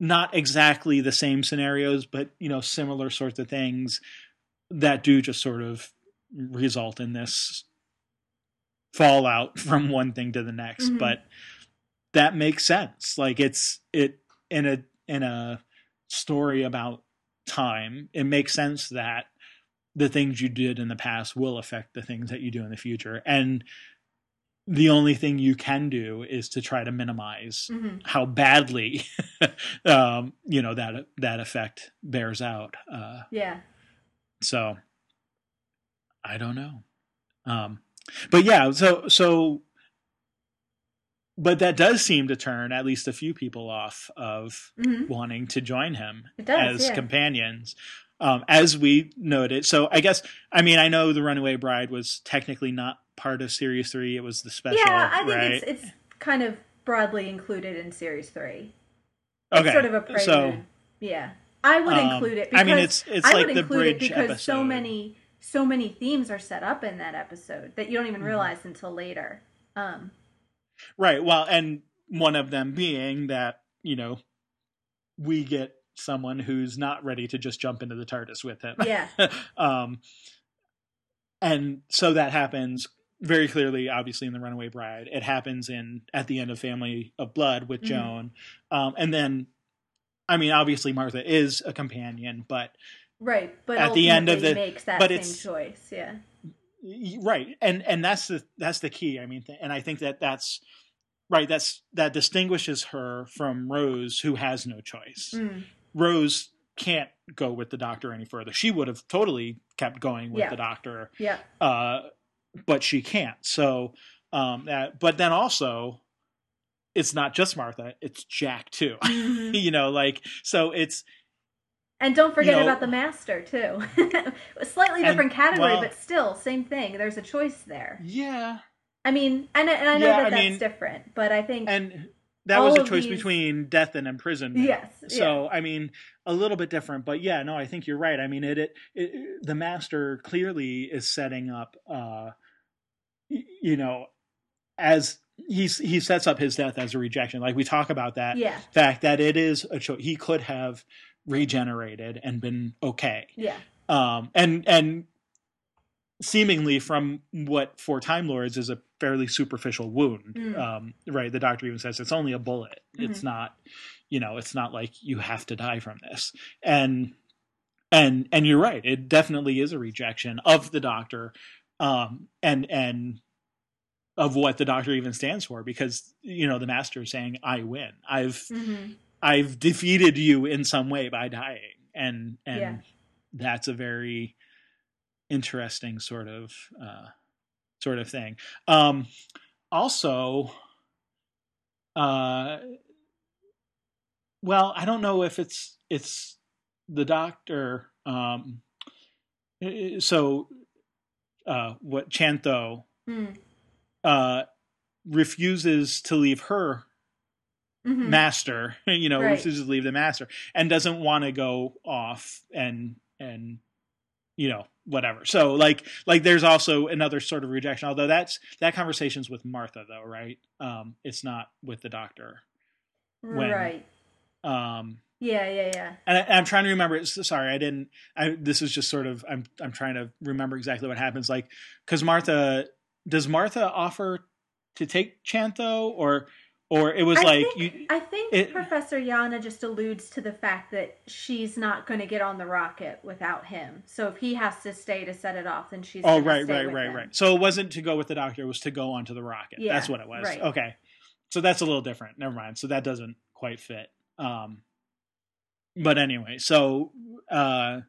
not exactly the same scenarios but you know similar sorts of things that do just sort of result in this fallout from one thing to the next. Mhm. but that makes sense. Like it's it in a in a story about time it makes sense that the things you did in the past will affect the things that you do in the future. And the only thing you can do is to try to minimize Mhm. how badly um, you know that that effect bears out uh, Yeah. so i don't know um, but yeah so so but that does seem to turn at least a few people off of hmm wanting to join him does. as yeah. companions um, as we noted so i guess i mean i know the runaway bride was technically not part of series three it was the special yeah, I think right it's it's kind of broadly included in series three. okay It's sort of a prelude. so yeah, I would Um, include it. Because I mean, it's it's I like would the include it bridge because so many so many themes are set up in that episode that you don't even Mhm. realize until later. Um, Right. Well, and one of them being that, you know, we get someone who's not ready to just jump into the TARDIS with him. yeah, um, and so that happens very clearly, obviously, in the Runaway Bride. It happens in at the end of Family of Blood with Mhm. Joan, um, and then, I mean, obviously Martha is a companion, but right. But At the end of the- makes that but same it's- choice. Yeah, right and and that's the that's the key i mean th- and i think that that's right that's that distinguishes her from rose who has no choice Mm. rose can't go with the doctor any further she would have totally kept going with Yeah. the doctor yeah, uh but she can't so um that but then also it's not just martha it's jack too Mhm. you know like so it's and don't forget know- about the master too. Slightly And- different category, well- but still same thing. There's a choice there. yeah I mean, and, I- and I know Yeah, that I that's mean- different, but I think and that was a choice these- between death and imprisonment yes, So I mean, a little bit different, but yeah, no, I think you're right. I mean, it, it, it the master clearly is setting up, uh, you know, as he's he sets up his death as a rejection. Like we talk about that yeah, fact that it is a choice. He could have regenerated and been okay, yeah, um, and and seemingly from what for Time Lords is a fairly superficial wound. Mm. Um, right, the doctor even says it's only a bullet. It's Mhm. not, you know, it's not like you have to die from this. And and and you're right. It definitely is a rejection of the doctor, um, and and of what the doctor even stands for because you know the master is saying I win. I've hmm I've defeated you in some way by dying, and and Yeah. that's a very interesting sort of uh, sort of thing. Um, also, uh, well, I don't know if it's it's the doctor. Um, so, uh, what Chantho mm uh, refuses to leave her hmm master, you know, Right. refuses to leave the master and doesn't want to go off and and you know whatever. So like like there's also another sort of rejection although that's that conversation's with martha though right? Um it's not with the doctor. When, right. um Yeah, yeah, yeah. and I, i'm trying to remember sorry i didn't i this is just sort of i'm i'm trying to remember exactly what happens like because martha does martha offer to take chantho or or it was I like think, you I think it- Professor Yana just alludes to the fact that she's not going to get on the rocket without him. So if he has to stay to set it off, then she's. Oh right, stay right, right, him. right. So it wasn't to go with the doctor; it was to go onto the rocket. Yeah, that's what it was. right. Okay, so that's a little different. Never mind. So that doesn't quite fit. Um, but anyway, so uh,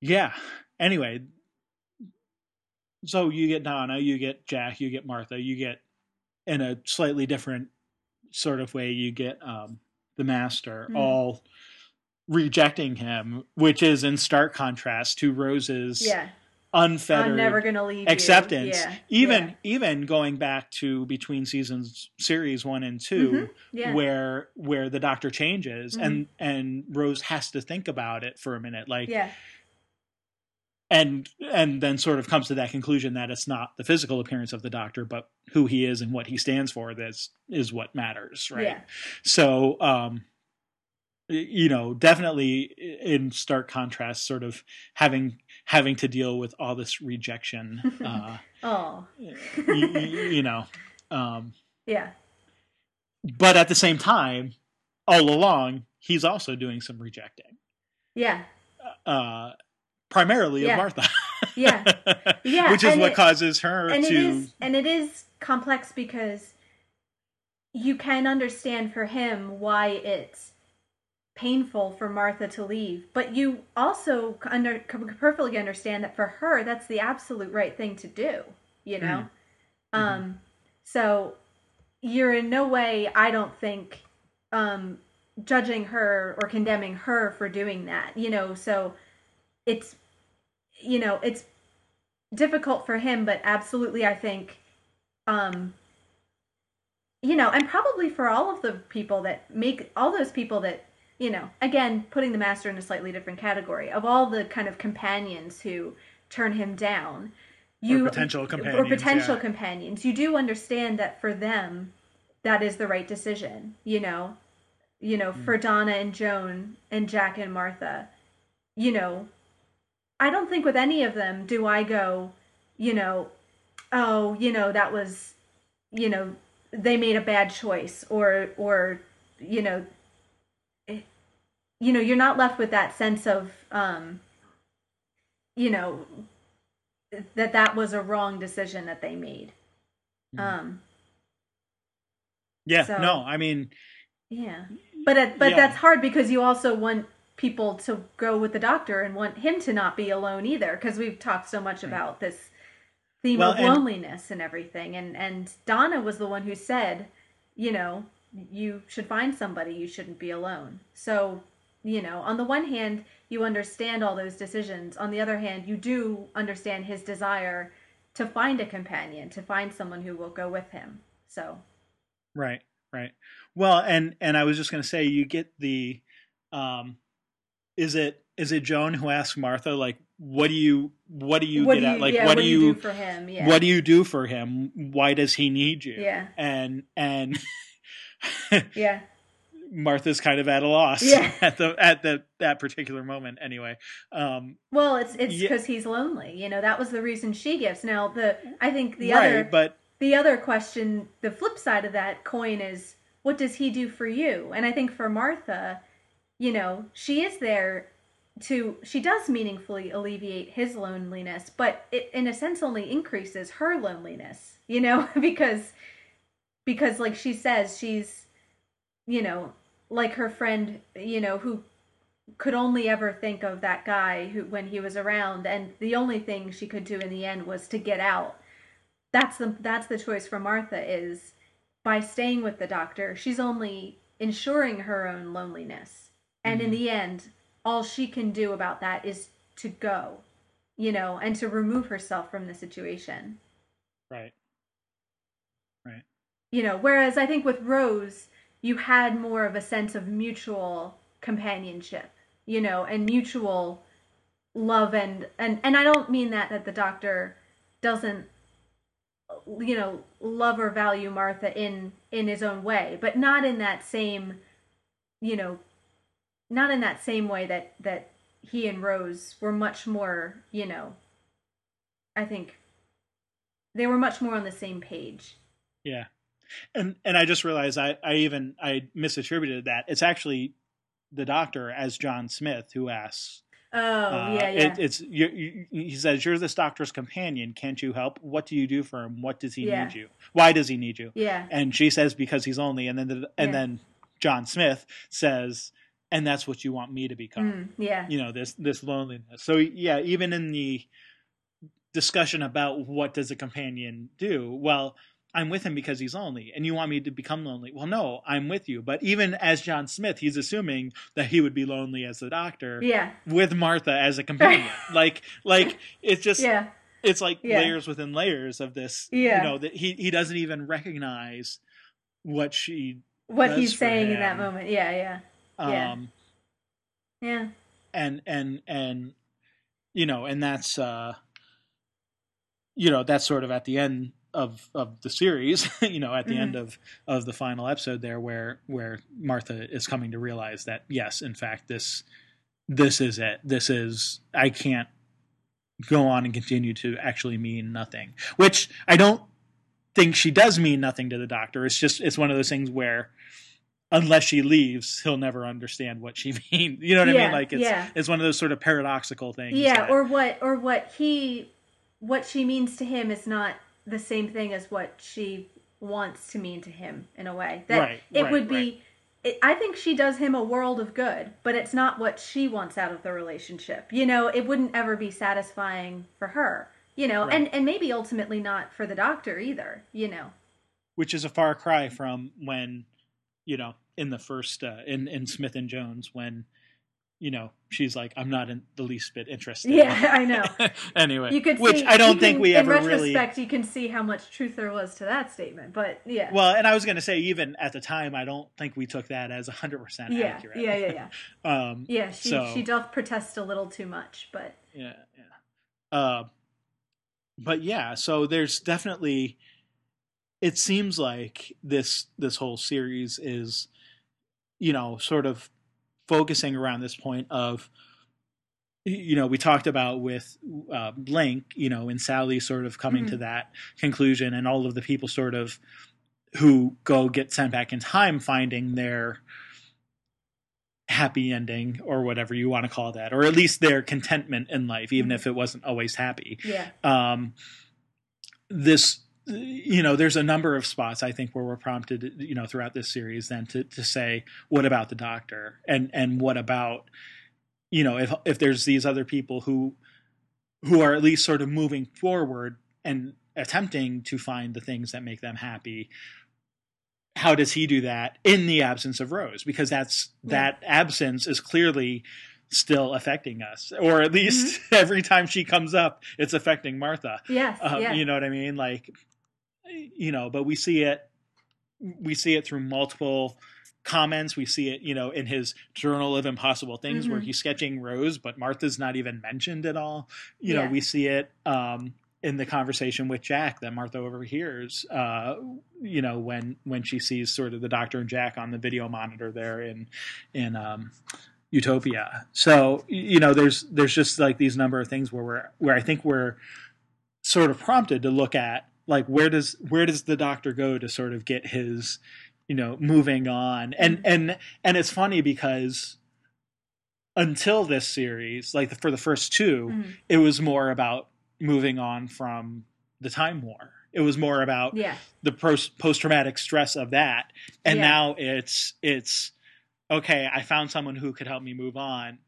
yeah. Anyway, so you get Donna, you get Jack, you get Martha, you get in a slightly different sort of way. You get um, the Master, Mhm. all rejecting him, which is in stark contrast to Rose's Yeah, unfettered I'm never to leave. acceptance. Yeah, Even yeah. even going back to between seasons series one and 2 Mhm, yeah. where where the doctor changes Mhm. and and Rose has to think about it for a minute, like yeah, and and then sort of comes to that conclusion that it's not the physical appearance of the doctor, but who he is and what he stands for that's is what matters, right? yeah, So, um, you know, definitely in stark contrast, sort of having having to deal with all this rejection, uh, oh, y- y- you know, um, yeah, but at the same time, all along, he's also doing some rejecting, yeah, uh, primarily Yeah. of Martha. yeah. Yeah, which is and what it- causes her and to. it is and it is complex because you can understand for him why it's painful for Martha to leave, but you also under perfectly understand that for her that's the absolute right thing to do, you know. Mhm. Um so you're in no way I don't think um judging her or condemning her for doing that, you know, so it's you know, it's difficult for him, but absolutely I think um you know, and probably for all of the people that make all those people that, you know, again, putting the master in a slightly different category of all the kind of companions who turn him down. You potential or companions, potential yeah. companions. You do understand that for them that is the right decision, you know. You know, Mm. for Donna and Joan and Jack and Martha, you know, I don't think with any of them do I go, you know, oh, you know, that was, you know, they made a bad choice or or you know, you know, you're not left with that sense of um you know that that was a wrong decision that they made. Mhm. Um yeah, so- no, I mean, yeah. But it, but Yeah. that's hard because you also want people to go with the doctor and want him to not be alone either because we've talked so much about this theme Well, of and- loneliness and everything and and Donna was the one who said, you know, you should find somebody, you shouldn't be alone. So, you know, on the one hand, you understand all those decisions. On the other hand, you do understand his desire to find a companion, to find someone who will go with him. So, Right, right. Well, and and I was just going to say, you get the, um, is it is it Joan who asks Martha like, what do you what do you what get do at you, like yeah, what, do you, do for him? Yeah. what do you do for him? Why does he need you? Yeah. and and Yeah. Martha's kind of at a loss Yeah. at the at the that particular moment. Anyway, um, Well, it's it's Yeah. because he's lonely. You know, that was the reason she gives. Now, the I think the right, other but the other question, the flip side of that coin is what does he do for you? And I think for Martha, you know, she is there to she does meaningfully alleviate his loneliness, but it in a sense only increases her loneliness, you know, because because like she says she's you know, like her friend, you know, who could only ever think of that guy who when he was around and the only thing she could do in the end was to get out that's the that's the choice for Martha is by staying with the doctor she's only ensuring her own loneliness and in Mhm. the end all she can do about that is to go you know and to remove herself from the situation Right. right, you know whereas i think with rose you had more of a sense of mutual companionship you know and mutual love and and and I don't mean that that the doctor doesn't you know love or value Martha in in his own way, but not in that same you know not in that same way that that he and Rose were much more, you know, I think they were much more on the same page. Yeah. And and I just realized I, I even I misattributed that. It's actually the doctor as John Smith who asks Oh uh, yeah, yeah. It, it's you, you, he says you're this doctor's companion. Can't you help? What do you do for him? What does he yeah. need you? Why does he need you? Yeah. And she says because he's lonely. And then the, and yeah. then John Smith says, and that's what you want me to become. Mm, yeah. You know this this loneliness. So yeah, even in the discussion about what does a companion do, well, I'm with him because he's lonely, and you want me to become lonely. Well, no, I'm with you. But even as John Smith, he's assuming that he would be lonely as the doctor. Yeah. With Martha as a companion. like, like it's just. Yeah. It's like yeah. layers within layers of this. Yeah. You know that he he doesn't even recognize what she. What he's saying him. in that moment. Yeah. Yeah. Um. Yeah. yeah. And and and, you know, and that's uh. You know, that's sort of at the end of of the series, you know, at the mm-hmm. end of of the final episode there where where Martha is coming to realize that yes, in fact this this is it. This is I can't go on and continue to actually mean nothing. Which I don't think she does mean nothing to the doctor. It's just it's one of those things where unless she leaves, he'll never understand what she means. You know what yeah, I mean? Like it's yeah. it's one of those sort of paradoxical things. Yeah, that, or what or what he what she means to him is not the same thing as what she wants to mean to him in a way. That right, it right, would be. Right. It, I think she does him a world of good, but it's not what she wants out of the relationship. You know, it wouldn't ever be satisfying for her. You know, and and maybe ultimately not for the doctor either. You know, which is a far cry from when, you know, in the first uh, in in Smith and Jones when you know, she's like, I'm not in the least bit interested. Yeah, I know. anyway, you could which see, I don't think can, we ever really. in retrospect, really. You can see how much truth there was to that statement, but yeah. Well, and I was going to say, even at the time, I don't think we took that as 100 percent yeah, accurate. Yeah, yeah, yeah. um, yeah, she so, she doth protest a little too much, but yeah, yeah. Uh, but yeah, so there's definitely. It seems like this this whole series is, you know, sort of focusing around this point of you know we talked about with uh, Blink, you know, and Sally sort of coming mm-hmm. to that conclusion, and all of the people sort of who go get sent back in time finding their happy ending or whatever you want to call that, or at least their contentment in life, even mm-hmm. if it wasn't always happy. Yeah. Um, this you know, there's a number of spots I think where we're prompted, you know, throughout this series then to to say, what about the doctor, and and what about, you know, if if there's these other people who who are at least sort of moving forward and attempting to find the things that make them happy. How does he do that in the absence of Rose? Because that's yeah. that absence is clearly still affecting us, or at least mm-hmm. every time she comes up, it's affecting Martha. Yes, um, yeah. you know what I mean. Like you know, but we see it we see it through multiple comments. We see it, you know, in his Journal of Impossible Things mm-hmm. where he's sketching Rose, but Martha's not even mentioned at all. You yeah. know, we see it um, in the conversation with Jack that Martha overhears. Uh, you know, when when she sees sort of the Doctor and Jack on the video monitor there in in um, Utopia. So you know, there's there's just like these number of things where we're where I think we're sort of prompted to look at like where does where does the doctor go to sort of get his you know moving on and mm-hmm. and and it's funny because until this series like for the first 2 mm-hmm. it was more about moving on from the time war it was more about yeah. the post traumatic stress of that and yeah. now it's it's okay i found someone who could help me move on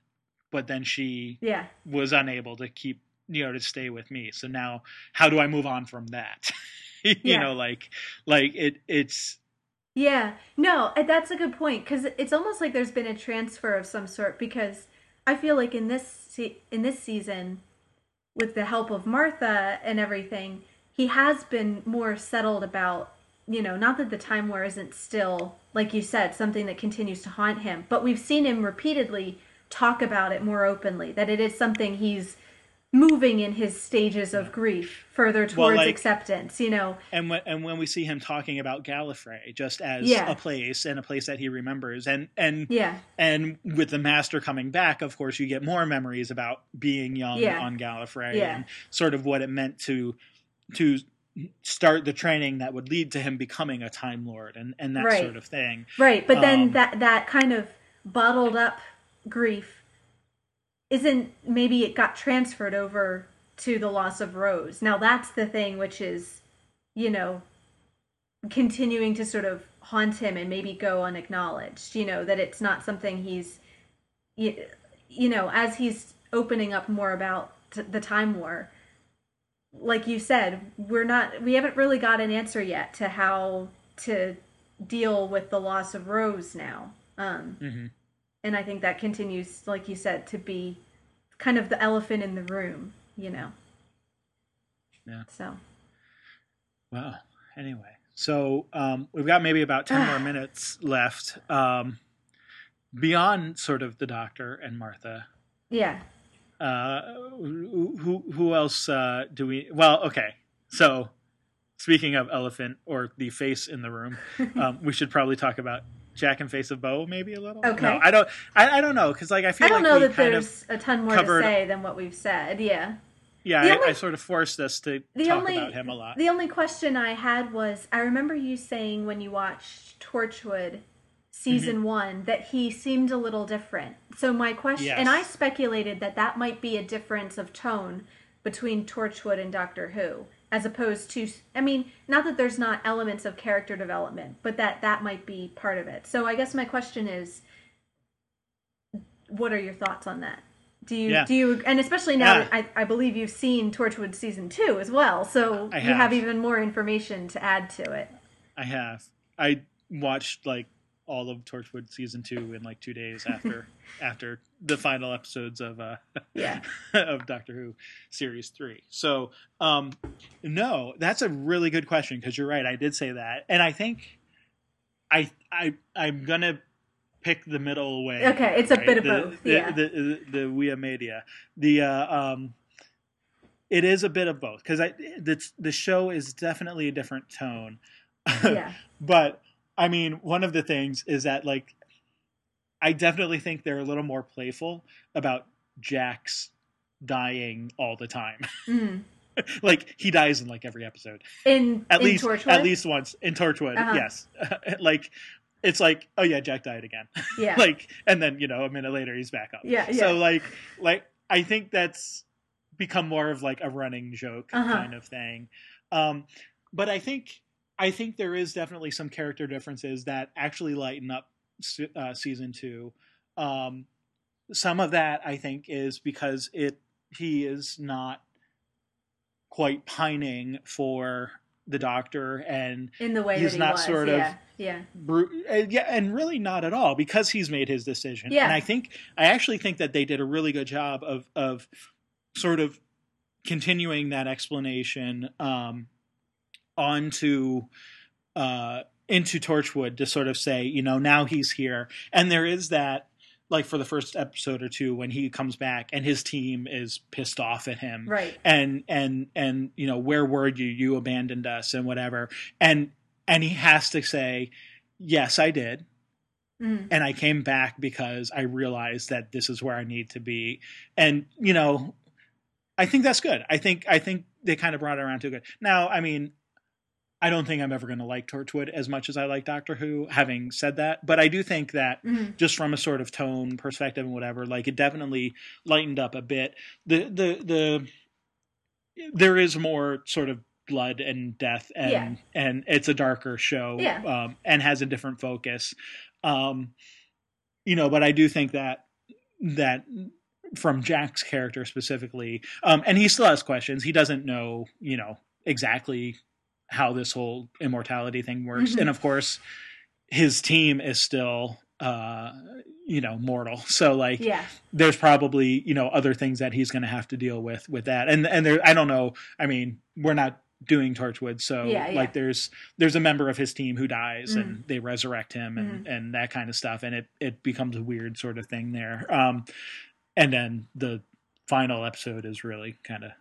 but then she yeah. was unable to keep you know to stay with me so now how do i move on from that you yeah. know like like it it's yeah no that's a good point because it's almost like there's been a transfer of some sort because i feel like in this in this season with the help of martha and everything he has been more settled about you know not that the time war isn't still like you said something that continues to haunt him but we've seen him repeatedly talk about it more openly. That it is something he's moving in his stages of grief further towards Well, like- acceptance. You know, and when and when we see him talking about Gallifrey just as Yeah. a place and a place that he remembers and and yeah, and with the master coming back of course you get more memories about being young Yeah. on Gallifrey Yeah. and sort of what it meant to to start the training that would lead to him becoming a time lord and and that Right. sort of thing right. But then Um, that that kind of bottled up grief isn't maybe it got transferred over to the loss of Rose. Now that's the thing which is, you know, continuing to sort of haunt him and maybe go unacknowledged. You know that it's not something he's, you, you know, as he's opening up more about t- the Time War. Like you said, we're not. We haven't really got an answer yet to how to deal with the loss of Rose now. Um, hmm and I think that continues, like you said, to be kind of the elephant in the room. You know. Yeah. So. Wow. Anyway, so um, we've got maybe about ten more minutes left. Um, beyond sort of the Doctor and Martha, Yeah. uh, who who- who else uh, do we? Well, okay. So speaking of elephant or the face in the room, um, we should probably talk about Jack and Face of Boe maybe a little. Okay. No, I don't. I, I don't know because like I feel I don't like know that there's a ton more covered- to say than what we've said. Yeah. yeah I, only- I sort of forced us to The talk only about him a lot. the only question I had was I remember you saying when you watched Torchwood season Mm-hmm. one that he seemed a little different. So my question, Yes. and I speculated that that might be a difference of tone between Torchwood and Doctor Who, as opposed to, I mean, not that there's not elements of character development, but that that might be part of it. So I guess my question is, what are your thoughts on that? Do you Yeah. do you and especially now Yeah. I, I believe you've seen Torchwood season two as well, so I you have have. even more information to add to it. I have. I watched like all of Torchwood season two in like two days after after the final episodes of uh Yeah. of Doctor Who series three. So um no, that's a really good question because you're right. I did say that, and I think I I I'm gonna pick the middle way. Okay, it's a right? bit of the, both, The, yeah. the, the, the Via Media. The uh, um, it is a bit of both because I the the show is definitely a different tone. Yeah. but I mean, one of the things is that like I definitely think they're a little more playful about Jack's dying all the time. Mhm. like he dies in like every episode. In At in least Torchwood? at least once in Torchwood. Uh-huh. Yes. like it's like, oh yeah, Jack died again. Yeah. like and then, you know, a minute later he's back up. Yeah, yeah. So like like I think that's become more of like a running joke Uh-huh. kind of thing. Um but I think I think there is definitely some character differences that actually lighten up uh, season 2. Um some of that I think is because it he is not quite pining for the doctor and in the way he's that he not was. sort of- yeah. Bru- uh, yeah and really not at all because he's made his decision Yeah. and i think i actually think that they did a really good job of of sort of continuing that explanation um onto uh into torchwood to sort of say you know now he's here. And there is that like for the first episode or two when he comes back and his team is pissed off at him. Right. and and and you know where were you? You abandoned us and whatever. And and he has to say yes i did. Mhm. and i came back because i realized that this is where i need to be. And you know i think that's good. I think i think they kind of brought it around to good. Now i mean i don't think i'm ever going to like torchwood as much as i like doctor who having said that but i do think that Mhm. just from a sort of tone perspective and whatever like it definitely lightened up a bit the the the there is more sort of blood and death and Yeah. and it's a darker show Yeah. um and has a different focus um you know but i do think that that from jack's character specifically um and he still has questions he doesn't know you know exactly how this whole immortality thing works Mhm. and of course his team is still uh you know mortal so like Yeah. there's probably you know other things that he's going to have to deal with with that and and there i don't know i mean we're not doing Torchwood. So Yeah, yeah. like there's there's a member of his team who dies Mhm. and they resurrect him and Mm-hmm. and that kind of stuff and it it becomes a weird sort of thing there. Um and then the final episode is really kind of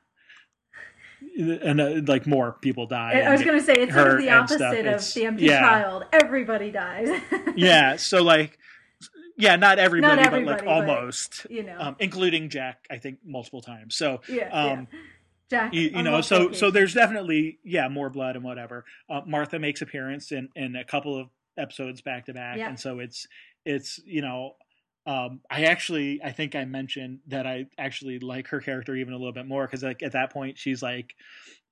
and uh, like more people die. I was going to say it's sort of the opposite of It's- the empty yeah. child. Everybody dies. yeah, so like yeah, not everybody, but everybody, like but- almost. you know. Um, including Jack, I think multiple times. So yeah, um, yeah. Jack. you, you know so so there's definitely yeah more blood and whatever uh, martha makes appearance in in a couple of episodes back to back and so it's it's you know um i actually i think i mentioned that i actually like her character even a little bit more because like at that point she's like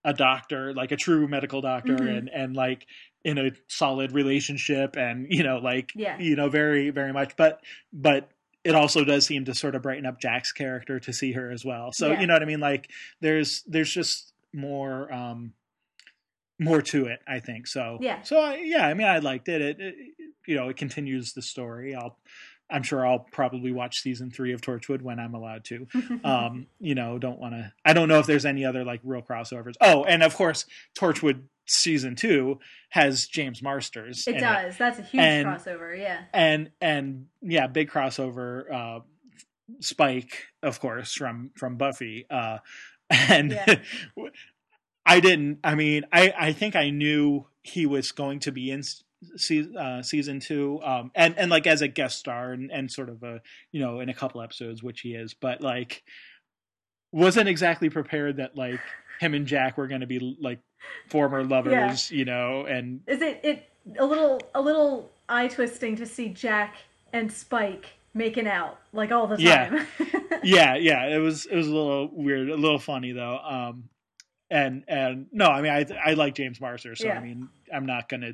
a doctor like a true medical doctor Mhm. and and like in a solid relationship and you know like Yeah. you know very very much but but it also does seem to sort of brighten up Jack's character to see her as well. So Yeah. you know what I mean? Like there's there's just more um more to it, I think. So Yeah. So I, yeah, I mean, I liked it. It, it. You know, it continues the story. I'll. I'm sure I'll probably watch season three of Torchwood when I'm allowed to. Um, you know, don't want to. I don't know if there's any other like real crossovers. Oh, and of course, Torchwood season two has James Marsters. it does. That's a huge And- crossover. Yeah. and and yeah, big crossover. Uh, Spike, of course, from from Buffy, uh, and Yeah. I didn't. I mean, I I think I knew he was going to be in se- uh, season two, um, and and like as a guest star and and sort of a you know in a couple episodes, which he is, but like wasn't exactly prepared that like him and Jack were going to be like former lovers, you know, and Is it it a little a little eye twisting to see Jack and Spike making out like all the Yeah. time? yeah, yeah, yeah, it was it was a little weird, a little funny though. Um, and and no, I mean I I like James Marster, so Yeah. I mean I'm not gonna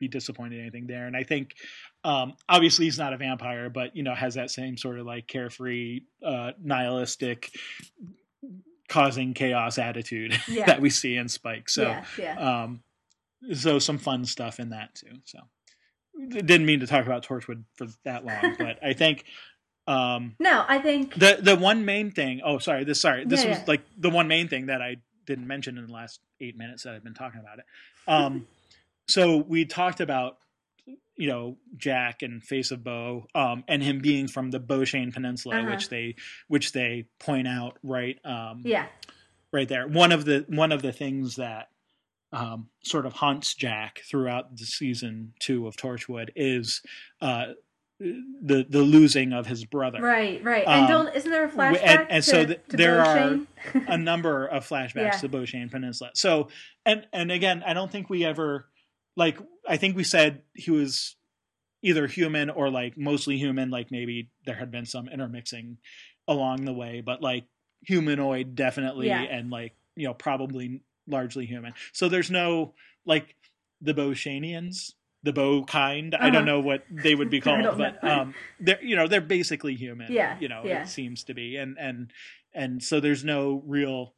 be disappointed in anything there. And I think um, obviously he's not a vampire, but you know has that same sort of like carefree, uh, nihilistic, causing chaos attitude Yeah. that we see in Spike. So yeah, yeah. um, so some fun stuff in that too. So didn't mean to talk about Torchwood for that long, but I think. Um, no, I think the the one main thing. Oh, sorry. This sorry. This Yeah, was yeah. like the one main thing that I didn't mention in the last eight minutes that I've been talking about it. Um, so we talked about you know Jack and Face of Boe, um, and him being from the Boeshane Peninsula, Uh-huh. which they which they point out right um, yeah, right there. One of the one of the things that um, sort of haunts Jack throughout the season two of Torchwood is uh, the the losing of his brother. right, right. Um, and don't isn't there a flashback and- and to, so th- there are- a number of flashbacks Yeah. to the Boeshane Peninsula. So, and and again, I don't think we ever like. I think we said he was either human or like mostly human. Like maybe there had been some intermixing along the way, but like humanoid definitely, Yeah. and like you know probably largely human. So there's no like the Boeshanians. The bow kind. I don't Uh-huh. know what they would be called, but um, they're you know they're basically human. Yeah, you know yeah. it seems to be, and and and so there's no real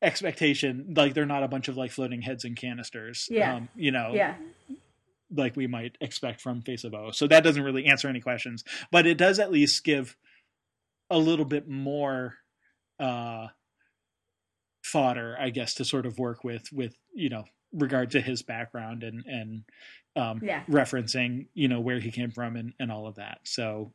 expectation like they're not a bunch of like floating heads and canisters Yeah. um you know yeah, like we might expect from face of Boe so that doesn't really answer any questions but it does at least give a little bit more uh fodder i guess to sort of work with with you know regard to his background and and um yeah. referencing you know where he came from and, and all of that so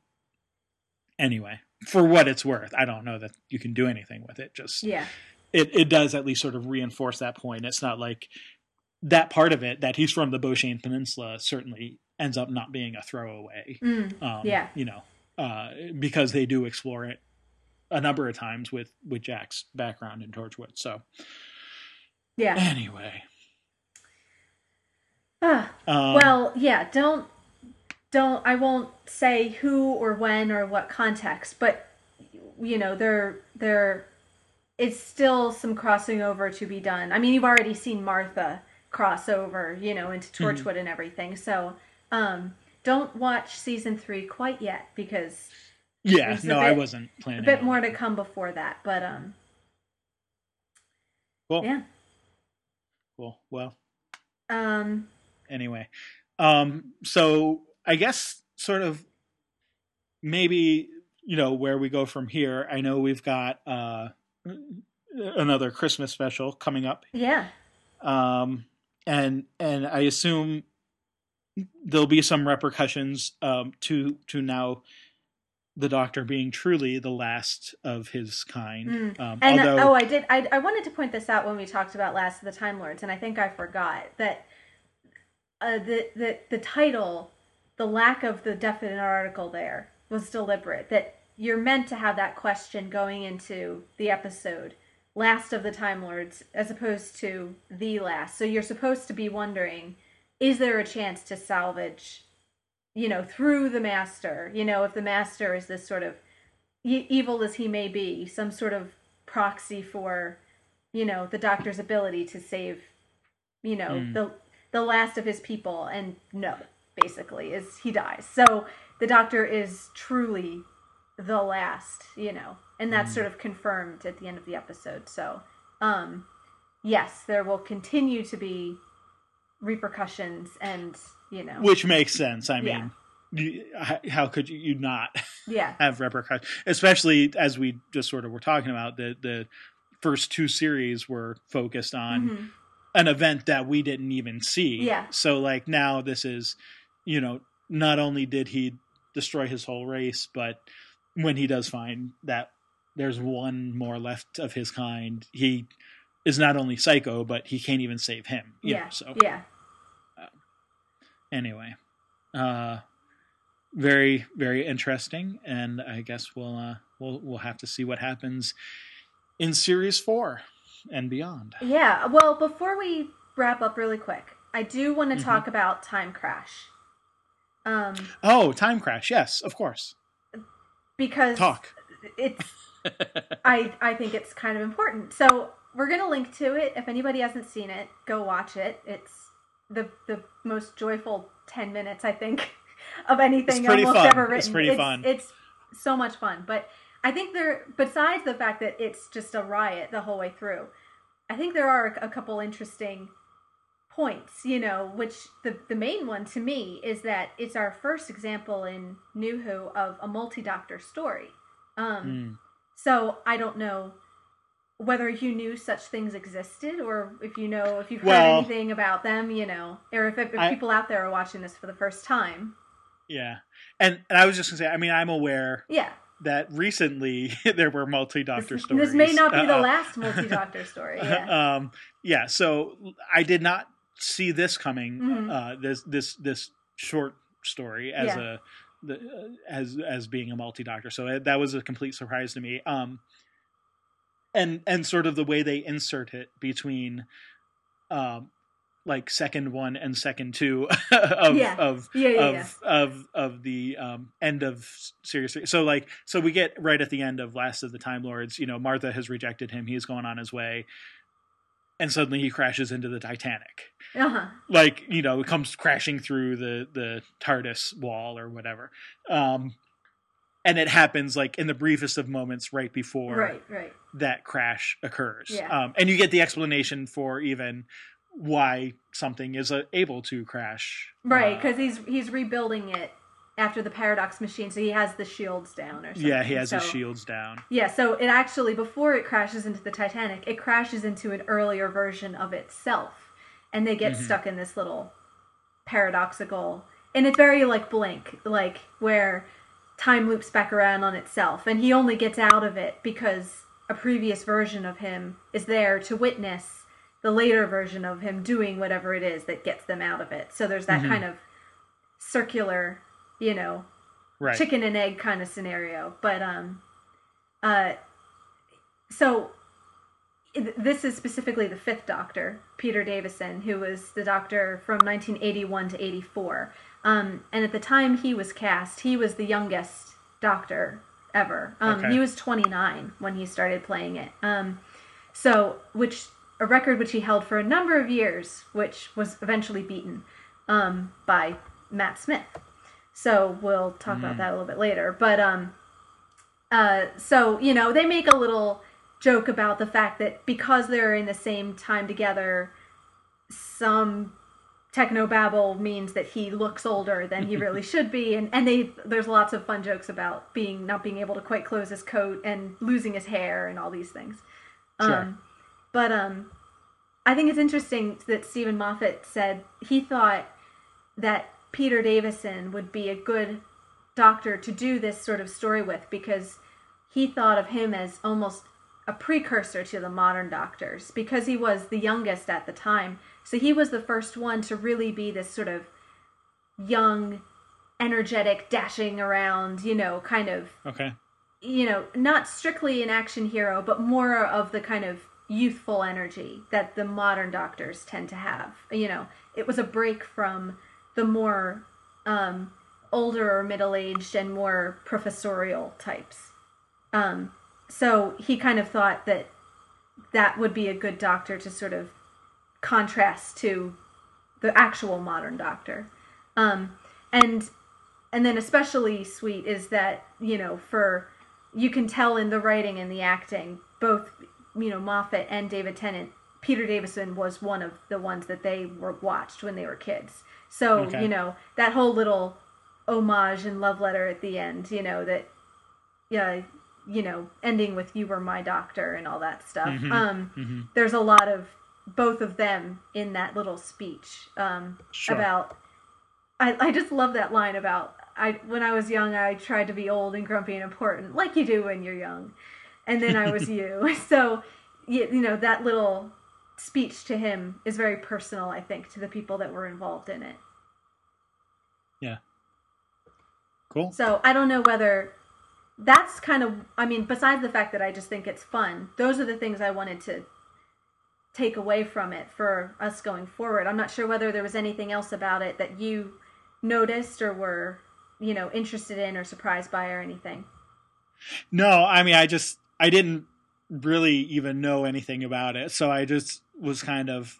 anyway for what it's worth i don't know that you can do anything with it just Yeah, it, it does at least sort of reinforce that point it's not like that part of it that he's from the Boeshane Peninsula certainly ends up not being a throwaway Mm, um, Yeah. you know uh, because they do explore it a number of times with with Jack's background in Torchwood so yeah. anyway Ah, um, well, yeah. Don't don't. I won't say who or when or what context, but you know, there there is still some crossing over to be done. I mean, you've already seen Martha cross over, you know, into Mm-hmm. Torchwood and everything. So, um, don't watch season three quite yet because yeah no I wasn't planning a bit more to come before that. But um, cool yeah. cool well Um, anyway um so i guess sort of maybe you know where we go from here i know we've got uh another Christmas special coming up. Yeah. Um, and and I assume there'll be some repercussions um, to to now the Doctor being truly the last of his kind. Mm. Um, And uh, although, oh, I did. I, I wanted to point this out when we talked about Last of the Time Lords, and I think I forgot that uh, the the the title, the lack of the definite article there was deliberate. That you're meant to have that question going into the episode, Last of the Time Lords, as opposed to the last. So you're supposed to be wondering, is there a chance to salvage, you know, through the Master? You know, if the Master is this sort of e- evil as he may be, some sort of proxy for, you know, the Doctor's ability to save, you know, Mm. the the last of his people. And no, basically, is he dies. So the Doctor is truly the last, you know, and that's Mm. sort of confirmed at the end of the episode. So, um, yes, there will continue to be repercussions, and you know, which makes sense. I Yeah. mean, you, how, could you, not yeah, have repercussions? Especially as we just sort of were talking about the the first two series were focused on Mhm. an event that we didn't even see. Yeah. So like now this is, you know, not only did he destroy his whole race, but when he does find that there's one more left of his kind, he is not only psycho, but he can't even save him. you know, yeah, so yeah. anyway, uh, very very interesting, and I guess we'll uh, we'll we'll have to see what happens in series four and beyond. Yeah. Well, before we wrap up really quick, I do want to Mhm. talk about Time Crash. Um, Oh, time crash! Yes, of course. Because Talk. it's I I think it's kind of important. So we're gonna link to it. If anybody hasn't seen it, go watch it. It's the the most joyful ten minutes I think of anything It's almost fun. ever written. It's pretty fun. It's so much fun. But I think there, besides the fact that it's just a riot the whole way through, I think there are a couple interesting points. You know, which the the main one to me is that it's our first example in New Who of a multi doctor story. Um, Mm. so I don't know whether you knew such things existed or if you know if you've heard Well- anything about them, you know, or if, if I- people out there are watching this for the first time. Yeah, and and I was just gonna say, I mean, I'm aware Yeah. that recently there were multi-doctor stories. this may not be the Uh, last multi doctor story. Yeah. um, yeah. So I did not see this coming. Mhm. Uh, this this this short story as Yeah. a the, uh, as as being a multi-doctor. So uh, that was a complete surprise to me. Um, and and sort of the way they insert it between, um, like second one and second two of Yeah. of yeah, of of of the um, end of series three. So like so we get right at the end of Last of the Time Lords. You know, Martha has rejected him. He's going on his way, and suddenly he crashes into the Titanic. Uh-huh. Like you know, it comes crashing through the the TARDIS wall or whatever. Um, and it happens like in the briefest of moments right before Right, right. that crash occurs. Yeah. Um, and you get the explanation for even why something is uh, able to crash. Right, Uh, because he's he's rebuilding it after the paradox machine, so he has the shields down or something. yeah, he has his shields down. Yeah, so it actually before it crashes into the Titanic, it crashes into an earlier version of itself, and they get Mhm. stuck in this little paradoxical, and it's very like Blink, like where time loops back around on itself, and he only gets out of it because a previous version of him is there to witness the later version of him doing whatever it is that gets them out of it. So there's that Mhm. kind of circular, you know, Right. chicken and egg kind of scenario. But um, uh, so this is specifically the fifth Doctor, Peter Davison, who was the Doctor from 1981 to 84. Um, and at the time he was cast, he was the youngest Doctor ever. Um, Okay. He was 29 when he started playing it. Um, so, which a record which he held for a number of years, which was eventually beaten um, by Matt Smith. So we'll talk about Mm. that a little bit later. But um, uh, so you know, they make a little joke about the fact that because they're in the same time together, some technobabble means that he looks older than he really should be, and and they there's lots of fun jokes about being not being able to quite close his coat and losing his hair and all these things. Sure. Um, but um, I think it's interesting that Steven Moffat said he thought that Peter Davison would be a good doctor to do this sort of story with because he thought of him as almost a precursor to the modern doctors because he was the youngest at the time. So he was the first one to really be this sort of young, energetic, dashing around, you know, kind of Okay. you know, not strictly an action hero, but more of the kind of youthful energy that the modern doctors tend to have. You know, it was a break from the more um, older or middle aged and more professorial types. Um, so he kind of thought that that would be a good doctor to sort of contrast to the actual modern doctor. Um, and and then especially sweet is that you know for you can tell in the writing and the acting both you know Moffat and David Tennant Peter Davison was one of the ones that they were watched when they were kids so Okay. you know that whole little homage and love letter at the end you know that yeah you know ending with you were my doctor and all that stuff Mhm. um Mhm. there's a lot of both of them in that little speech um Sure. about I, I just love that line about I when I was young I tried to be old and grumpy and important like you do when you're young and then I was you so you, you know that little speech to him is very personal I think to the people that were involved in it Yeah. Cool. so I don't know whether that's kind of I mean besides the fact that I just think it's fun those are the things I wanted to take away from it for us going forward I'm not sure whether there was anything else about it that you noticed or were you know interested in or surprised by or anything No, I mean, I just I didn't really even know anything about it, so I just was kind of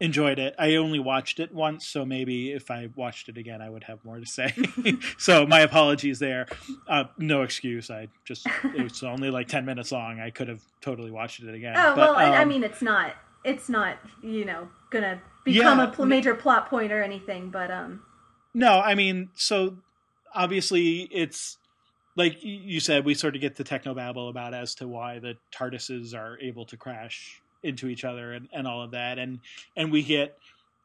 enjoyed it. I only watched it once, so maybe if I watched it again, I would have more to say. so my apologies there. Uh, no excuse. I just it was only like ten minutes long. I could have totally watched it again. oh But, well I, I um, mean it's not it's not you know gonna become Yeah. a pl- major plot point or anything but um No, I mean, so obviously it's like you said, we sort of get the technobabble about as to why the TARDISes are able to crash into each other and, and all of that, and and we get,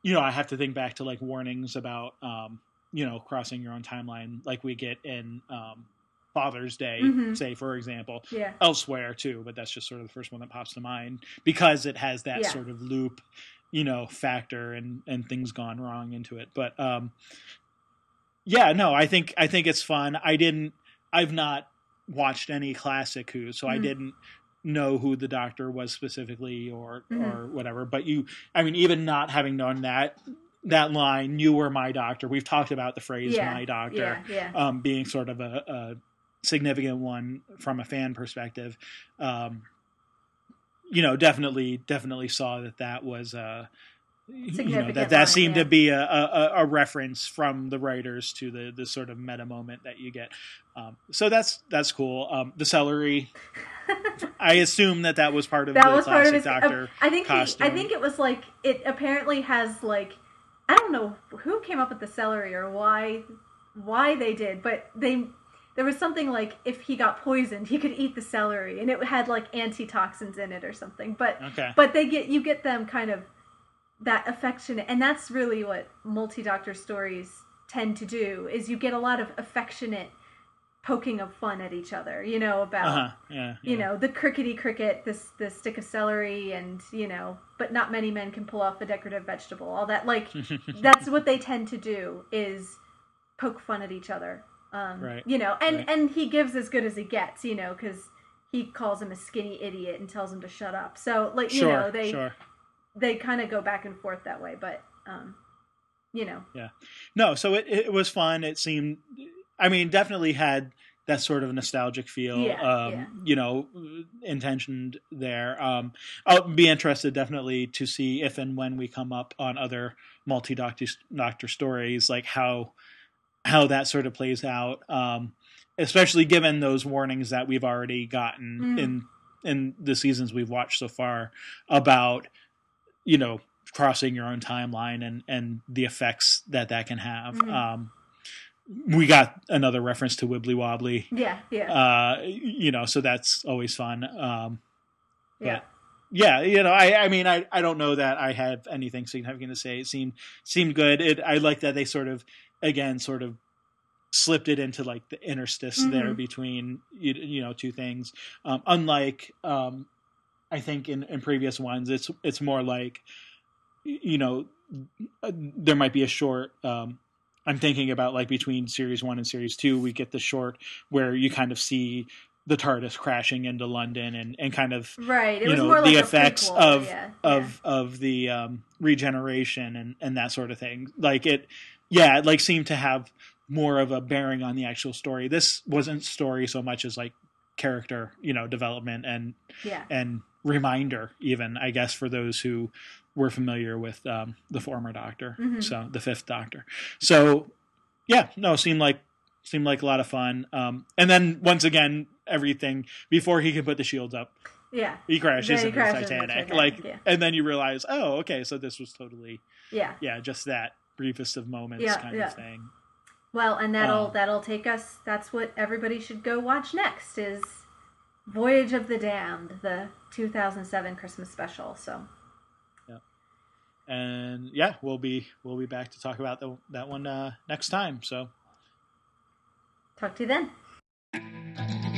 you know, I have to think back to like warnings about, um, you know, crossing your own timeline, like we get in um, Father's Day, Mhm. say for example, yeah elsewhere too, but that's just sort of the first one that pops to mind because it has that Yeah. sort of loop, you know, factor and and things gone wrong into it. But um yeah, no, I think I think it's fun. I didn't I've not watched any classic Who, so I Mhm. didn't know who the doctor was specifically or Mhm. or whatever. But you I mean even not having known that that line, you were my doctor. We've talked about the phrase yeah my doctor yeah yeah um, being sort of a, a significant one from a fan perspective. Um, you know, definitely, definitely saw that that was uh, you know that that seemed to be a, a, a reference from the writers to the the sort of meta moment that you get. Um, so that's that's cool. Um, the celery. I assume that that was part of that the was part of his Doctor. I think he, I think it was like it apparently has like I don't know who came up with the celery or why why they did, but they there was something like if he got poisoned, he could eat the celery and it had like antitoxins in it or something. But okay. but they get you get them kind of that affectionate and that's really what multi-doctor stories tend to do is you get a lot of affectionate poking of fun at each other, you know, about Uh-huh. Yeah, you know the crickety cricket this the stick of celery and you know but not many men can pull off a decorative vegetable all that like that's what they tend to do is poke fun at each other um Right. you know and Right. and he gives as good as he gets you know because he calls him a skinny idiot and tells him to shut up so like you sure, know they sure. They kind of go back and forth that way but um you know Yeah. No, so it, it was fun. It seemed, I mean, definitely had that sort of nostalgic feel, Yeah, um, yeah. you know, intentioned there. Um, I'll be interested definitely to see if and when we come up on other multi doctor stories, like how how that sort of plays out. Um, especially given those warnings that we've already gotten Mm. in in the seasons we've watched so far about, you know, crossing your own timeline and and the effects that that can have. Mhm. Um, we got another reference to Wibbly Wobbly, yeah yeah uh, you know, so that's always fun. Um, Yeah. yeah, you know, I, I mean, I, I don't know that I have anything significant to say. It seemed seemed good. It, I like that they sort of, again, sort of slipped it into like the interstice Mhm. there between you, you know two things. Um, unlike, um, I think in, in previous ones, it's it's more like, you know, uh, there might be a short. Um, I'm thinking about like between series one and series two, we get the short where you kind of see the TARDIS crashing into London and, and kind of Right. It you was know, more like the a effects prequel, of- yeah, of of the um, regeneration and and that sort of thing. Like it, yeah, it like seemed to have more of a bearing on the actual story. This wasn't story so much as like character, you know, development and yeah. yeah. and reminder, even I guess for those who were familiar with um, the former Doctor, Mhm. so the fifth Doctor. So yeah, no, seemed like seemed like a lot of fun. Um, and then once again, everything before he can put the shields up, Yeah. he crashes into crashes the Titanic. Titanic, like, yeah. and then you realize, oh, okay, so this was totally, Yeah. yeah, just that briefest of moments Yeah, kind yeah. of thing. Well, and that'll Um, that'll take us. That's what everybody should go watch next. Is Voyage of the Damned, the 2007 Christmas special. So yeah, And yeah, we'll be we'll be back to talk about the, that one uh, next time. So talk to you then.